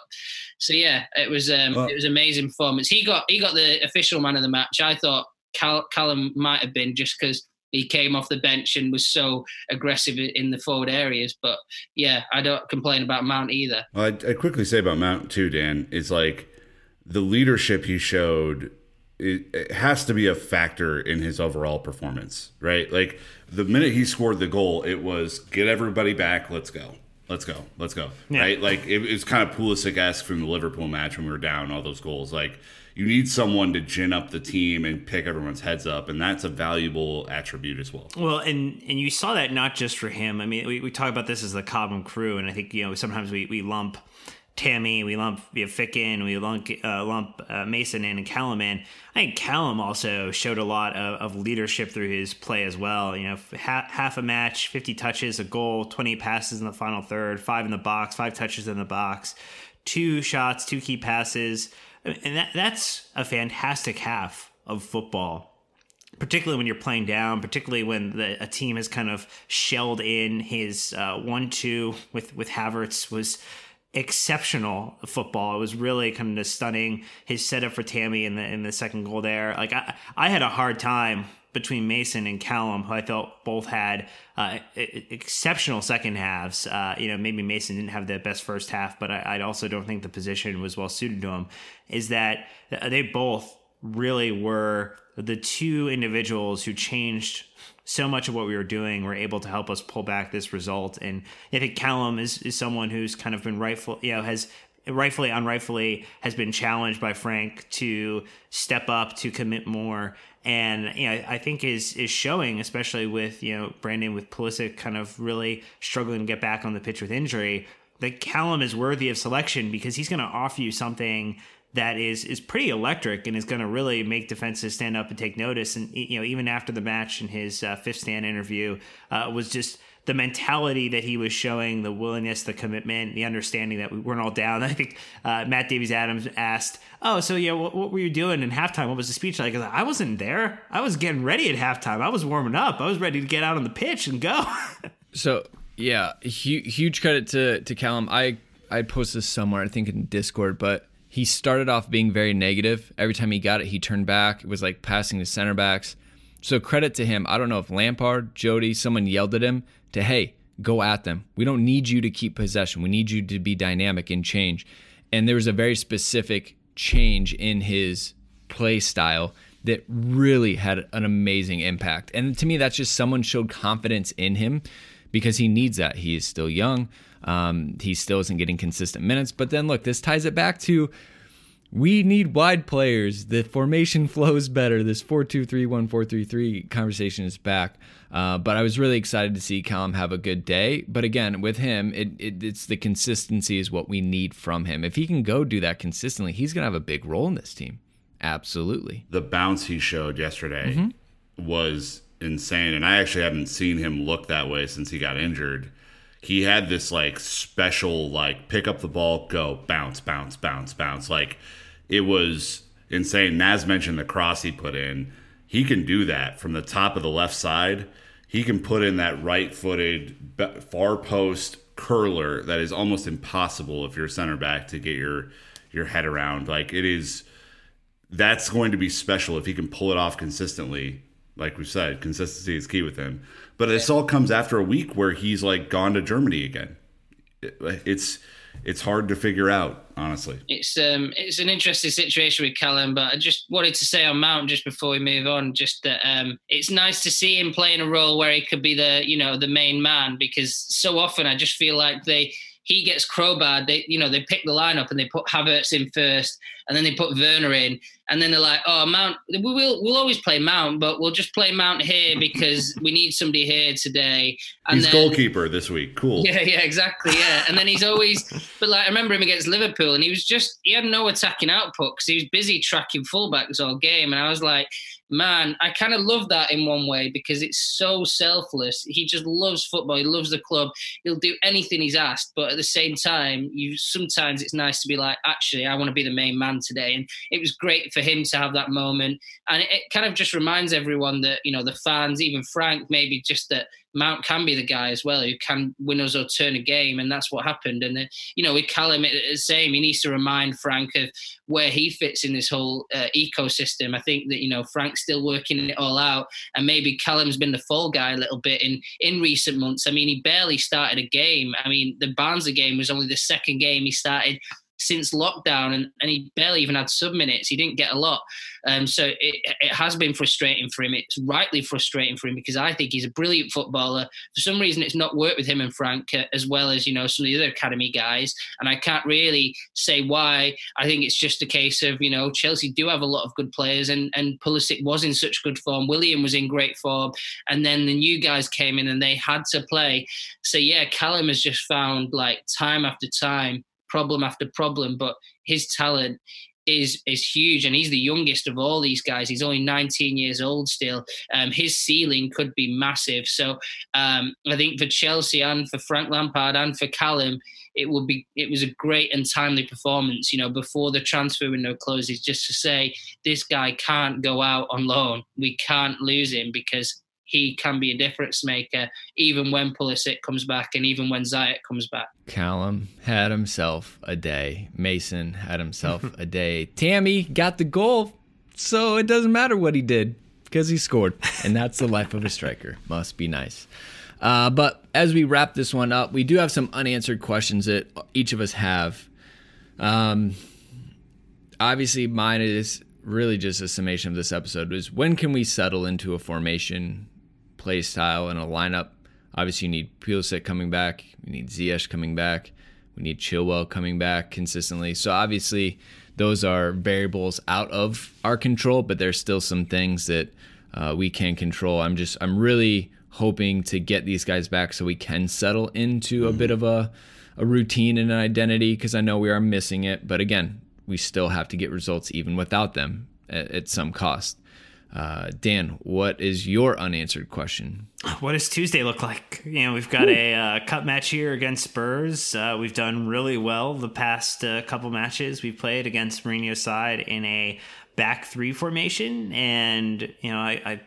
So yeah, it was um, well, it was amazing performance. He got he got the official man of the match. I thought Cal- Callum might have been just because he came off the bench and was so aggressive in the forward areas. But yeah, I don't complain about Mount either. Well, I, I quickly say about Mount too, Dan, It's like the leadership he showed. It, it has to be a factor in his overall performance, right? Like the minute he scored the goal, it was get everybody back, let's go let's go, let's go. Yeah. Right? Like it, it's kind of Pulisic esque from the Liverpool match when we were down all those goals. Like you need someone to gin up the team and pick everyone's heads up, and that's a valuable attribute as well. Well, and and you saw that not just for him. I mean, we, we talk about this as the Cobham crew, and I think you know sometimes we we lump. Tammy, we lump we have Fick in, we lump, uh, lump uh, Mason in, and Callum in. I think Callum also showed a lot of, of leadership through his play as well. You know, half, half a match, 50 touches, a goal, 20 passes in the final third, five in the box, five touches in the box, two shots, two key passes and that that's a fantastic half of football particularly when you're playing down, particularly when the, a team has kind of shelled in his uh, one-two with with Havertz was exceptional football. It was really kind of stunning. His setup for Tammy in the in the second goal there. Like I, I had a hard time between Mason and Callum, who I felt both had uh, exceptional second halves. Uh, you know, maybe Mason didn't have the best first half, but I, I, also don't think the position was well suited to him. Is that they both really were the two individuals who changed so much of what we were doing were able to help us pull back this result. And I think Callum is, is someone who's kind of been rightful, you know, has rightfully, unrightfully has been challenged by Frank to step up, to commit more and you know, I think is is showing, especially with you know Brandon with Pulisic kind of really struggling to get back on the pitch with injury. That Callum is worthy of selection because he's going to offer you something that is is pretty electric and is going to really make defenses stand up and take notice. And you know, even after the match in his uh, fifth stand interview, uh, was just the mentality that he was showing, the willingness, the commitment, the understanding that we weren't all down. *laughs* I think uh, Matt Davies Adams asked, "Oh, so yeah, what, what, were you doing in halftime? What was the speech like?" I, I wasn't there. I was getting ready at halftime. I was warming up. I was ready to get out on the pitch and go. *laughs* so yeah, huge, huge credit to to Callum. I I posted this somewhere, I think in Discord, but he started off being very negative. Every time he got it, he turned back. It was like passing to center backs. So credit to him. I don't know if Lampard, Jody, someone yelled at him to, hey, go at them. We don't need you to keep possession. We need you to be dynamic and change. And there was a very specific change in his play style that really had an amazing impact. And to me, that's just someone showed confidence in him because he needs that. He is still young. Um, he still isn't getting consistent minutes. But then look, this ties it back to we need wide players. The formation *laughs* flows better. This 4 2 3 1 4 3 3 conversation is back. Uh, but I was really excited to see Callum have a good day. But again, with him, it, it, it's the consistency is what we need from him. If he can go do that consistently, he's going to have a big role in this team. Absolutely. The bounce he showed yesterday mm-hmm. was insane. And I actually haven't seen him look that way since he got injured. He had this like special, like pick up the ball, go, bounce, bounce, bounce, bounce. Like it was insane. Naz mentioned the cross he put in he can do that from the top of the left side. He can put in that right footed far post curler that is almost impossible if you're center back to get your your head around. Like it is that's going to be special if he can pull it off consistently. Like we said, consistency is key with him. But this all comes after a week where he's like gone to Germany again. It's it's hard to figure out, honestly. It's um it's an interesting situation with Callum, but I just wanted to say on Mount just before we move on, just that um it's nice to see him playing a role where he could be the you know the main man because so often I just feel like they he gets crowbarred. They, you know, they pick the lineup and they put Havertz in first, and then they put Werner in, and then they're like, "Oh, Mount, we will, we'll always play Mount, but we'll just play Mount here because we need somebody here today." And he's then, goalkeeper this week. Cool. Yeah, yeah, exactly. Yeah, and then he's always, but like I remember him against Liverpool, and he was just he had no attacking output because he was busy tracking fullbacks all game, and I was like man, I kind of love that in one way because it's so selfless. He just loves football. He loves the club. He'll do anything he's asked. But at the same time, you sometimes it's nice to be like, actually, I want to be the main man today. And it was great for him to have that moment. And it, it kind of just reminds everyone that, you know, the fans, even Frank, maybe just that Mount can be the guy as well who can win us or turn a game, and that's what happened. And then, you know, with Callum, it's the same. He needs to remind Frank of where he fits in this whole uh, ecosystem. I think that you know Frank's still working it all out, and maybe Callum's been the fall guy a little bit in in recent months. I mean, he barely started a game. I mean, the Barnsley game was only the second game he started since lockdown, and, and he barely even had sub minutes. He didn't get a lot. Um, so it, it has been frustrating for him. It's rightly frustrating for him because I think he's a brilliant footballer. For some reason, it's not worked with him and Frank uh, as well as you know some of the other academy guys, and I can't really say why. I think it's just a case of you know Chelsea do have a lot of good players, and and Pulisic was in such good form. Willian was in great form, and then the new guys came in and they had to play. So yeah, Callum has just found like time after time problem after problem, but his talent is is huge and he's the youngest of all these guys. He's only 19 years old still. Um, his ceiling could be massive. So um, i think for chelsea and for frank lampard and for callum it would be it was a great and timely performance you know before the transfer window closes just to say this guy can't go out on loan. We can't lose him because he can be a difference maker even when Pulisic comes back and even when Ziyech comes back. Callum had himself a day. Mason had himself *laughs* a day. Tammy got the goal, so it doesn't matter what he did because he scored. And that's the life of a striker. Must be nice. Uh, but as we wrap this one up, we do have some unanswered questions that each of us have. Um, obviously, mine is really just a summation of this episode is when can we settle into a formation play style and a lineup. Obviously, you need Pulisic coming back. We need Ziyech coming back. We need Chilwell coming back consistently. So obviously, those are variables out of our control, but there's still some things that uh, we can control. I'm just I'm really hoping to get these guys back so we can settle into a bit of a a routine and an identity because I know we are missing it. But again, we still have to get results even without them at, at some cost. Uh, Dan, what is your unanswered question? What does Tuesday look like? You know, we've got a uh, cup match here against Spurs. Uh, we've done really well the past uh, couple matches we played against Mourinho's side in a back three formation, and you know, I, I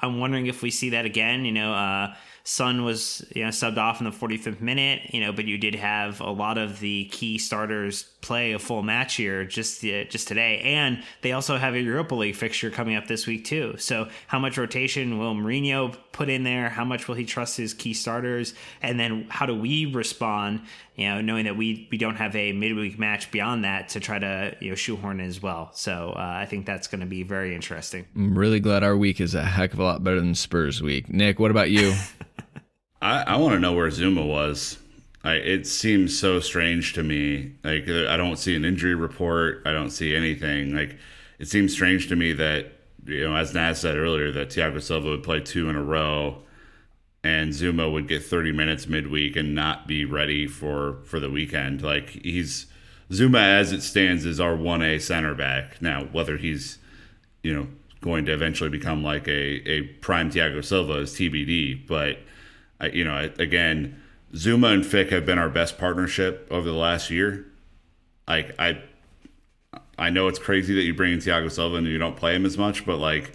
I'm wondering if we see that again. You know, Son was you know subbed off in the 45th minute, you know, but you did have a lot of the key starters play a full match here just uh, just today, and they also have a Europa League fixture coming up this week too. So, how much rotation will Mourinho put in there? How much will he trust his key starters? And then, how do we respond? You know, knowing that we we don't have a midweek match beyond that to try to you know shoehorn as well. So, uh, I think that's going to be very interesting. I'm really glad our week is a heck of a lot better than Spurs week. Nick, what about you? *laughs* I, I want to know where Zouma was. I, it seems so strange to me. Like uh, I don't see an injury report. I don't see anything. Like it seems strange to me that you know, as Naz said earlier, that Thiago Silva would play two in a row, and Zouma would get 30 minutes midweek and not be ready for for the weekend. Like he's Zouma, as it stands is our one A center back. Now whether he's you know going to eventually become like a a prime Thiago Silva is TBD, but I, you know, again, Zouma and Fick have been our best partnership over the last year. Like I, I know it's crazy that you bring in Thiago Silva and you don't play him as much, but like,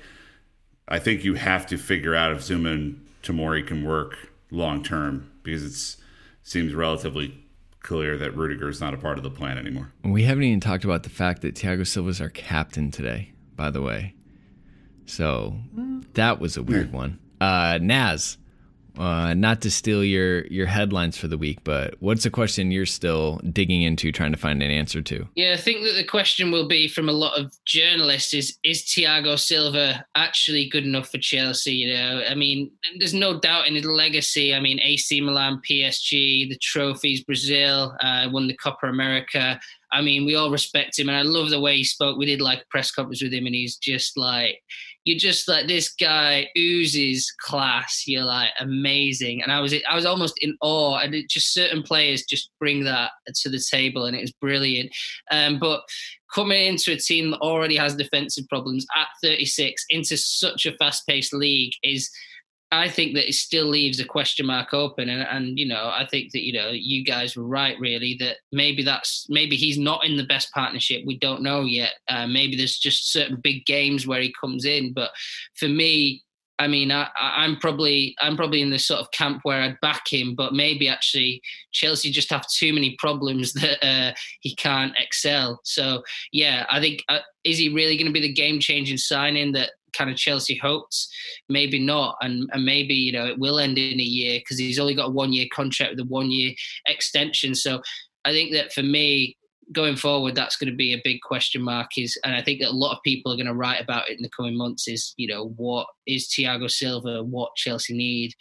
I think you have to figure out if Zouma and Tomori can work long term because it seems relatively clear that Rudiger is not a part of the plan anymore. We haven't even talked about the fact that Thiago Silva is our captain today, by the way. So that was a weird yeah. one. Uh, Naz, uh, not to steal your your headlines for the week, but what's a question you're still digging into, trying to find an answer to? Yeah, I think that the question will be from a lot of journalists: is is Thiago Silva actually good enough for Chelsea? You know, I mean, there's no doubt in his legacy. I mean, AC Milan, PSG, the trophies, Brazil, uh, won the Copa America. I mean, we all respect him, and I love the way he spoke. We did like press conference with him, and he's just like you're just like this guy oozes class. You're like amazing, and I was I was almost in awe. And it, just certain players just bring that to the table, and it was brilliant. Um, but coming into a team that already has defensive problems at 36 into such a fast-paced league is I think that it still leaves a question mark open, and and you know I think that you know you guys were right really that maybe that's maybe he's not in the best partnership. We don't know yet. Uh, maybe there's just certain big games where he comes in, but for me, I mean, I, am probably I'm probably in the sort of camp where I'd back him, but maybe actually Chelsea just have too many problems *laughs* that uh, he can't excel. So yeah, I think uh, is he really going to be the game changing signing that kind of Chelsea hoped? Maybe not, and and maybe you know it will end in a year because he's only got a one year contract with a one year extension. So I think that for me, going forward, that's going to be a big question mark. Is and I think that a lot of people are going to write about it in the coming months. Is you know what is Thiago Silva? What Chelsea need?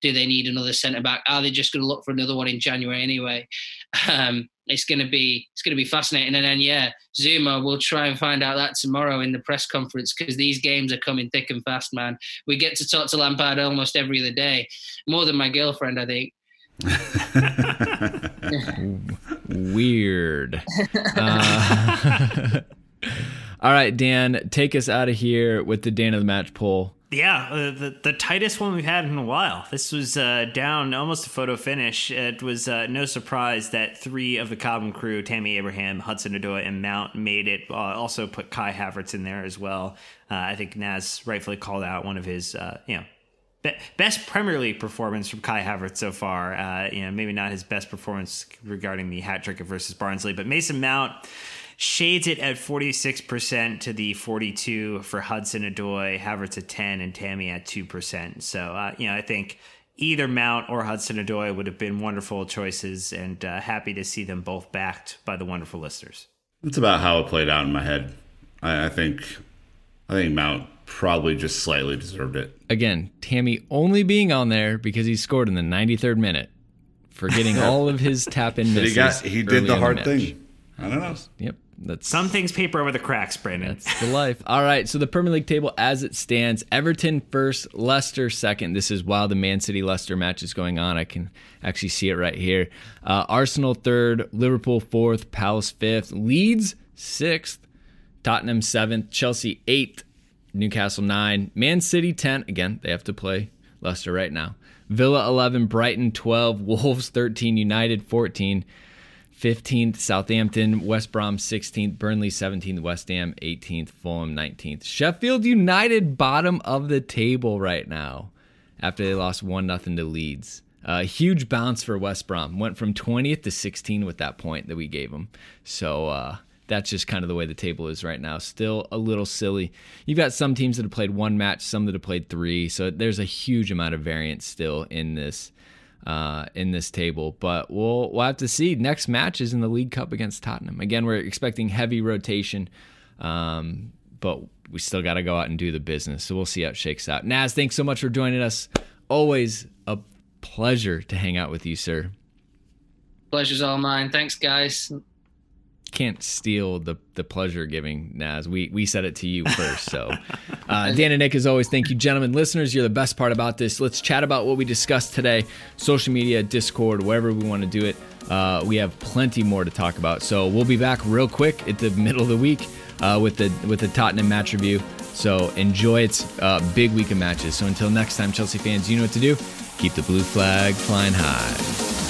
Do they need another centre back? Are they just going to look for another one in January anyway? *laughs* Um, it's going to be it's going to be fascinating. And then yeah, Zouma, we'll try and find out that tomorrow in the press conference because these games are coming thick and fast, man. We get to talk to Lampard almost every other day, more than my girlfriend, I think. *laughs* Weird. Uh, *laughs* all right, Dan, take us out of here with the Dan of the match poll. Yeah, uh, the the tightest one we've had in a while. This was uh, down almost a photo finish. It was uh, no surprise that three of the Cobham crew, Tammy Abraham, Hudson Odoi, and Mount, made it. Uh, also put Kai Havertz in there as well. Uh, I think Naz rightfully called out one of his, uh, you know, best Premier League performance from Kai Havertz so far. You know, maybe not his best performance regarding the hat trick versus Barnsley, but Mason Mount shades it at 46% to the 42 for Hudson Odoi, Havertz at 10, and Tammy at 2%. So, uh, you know, I think either Mount or Hudson Odoi would have been wonderful choices, and uh, happy to see them both backed by the wonderful listeners. That's about how it played out in my head. I, I think, I think Mount probably just slightly deserved it. Again, Tammy only being on there because he scored in the 93rd minute, forgetting all of his tap in *laughs* misses. he got he did the hard the thing. I don't know. Yep. That's some things paper over the cracks, Brandon. That's the life. All right, so the Premier League table as it stands: Everton first, Leicester second. This is while the Man City Leicester match is going on. I can actually see it right here. Uh, Arsenal third, Liverpool fourth, Palace fifth, Leeds sixth, Tottenham seventh, Chelsea eighth, Newcastle 9, Man City 10. Again, they have to play Leicester right now. Villa 11, Brighton 12, *laughs* Wolves 13, United 14, 15th, Southampton, West Brom 16th, Burnley 17th, West Ham 18th, Fulham 19th. Sheffield United bottom of the table right now after they lost 1 0 to Leeds. A uh, huge bounce for West Brom. Went from 20th to 16 with that point that we gave them. So, uh, that's just kind of the way the table is right now. Still a little silly. You've got some teams that have played one match, some that have played three. So there's a huge amount of variance still in this uh, in this table. But we'll we'll have to see. Next match is in the League Cup against Tottenham. Again, we're expecting heavy rotation, um, but we still got to go out and do the business. So we'll see how it shakes out. Naz, thanks so much for joining us. Always a pleasure to hang out with you, sir. Pleasure's all mine. Thanks, guys can't steal the the pleasure giving Naz. We we said it to you first. So *laughs* uh, Dan and Nick, as always, thank you, gentlemen, listeners. You're the best part about this. Let's chat about what we discussed today. Social media, Discord, wherever we want to do it. Uh, we have plenty more to talk about. So we'll be back real quick at the middle of the week uh, with the with the Tottenham match review. So enjoy its uh, big week of matches. So until next time, Chelsea fans, you know what to do. Keep the blue flag flying high.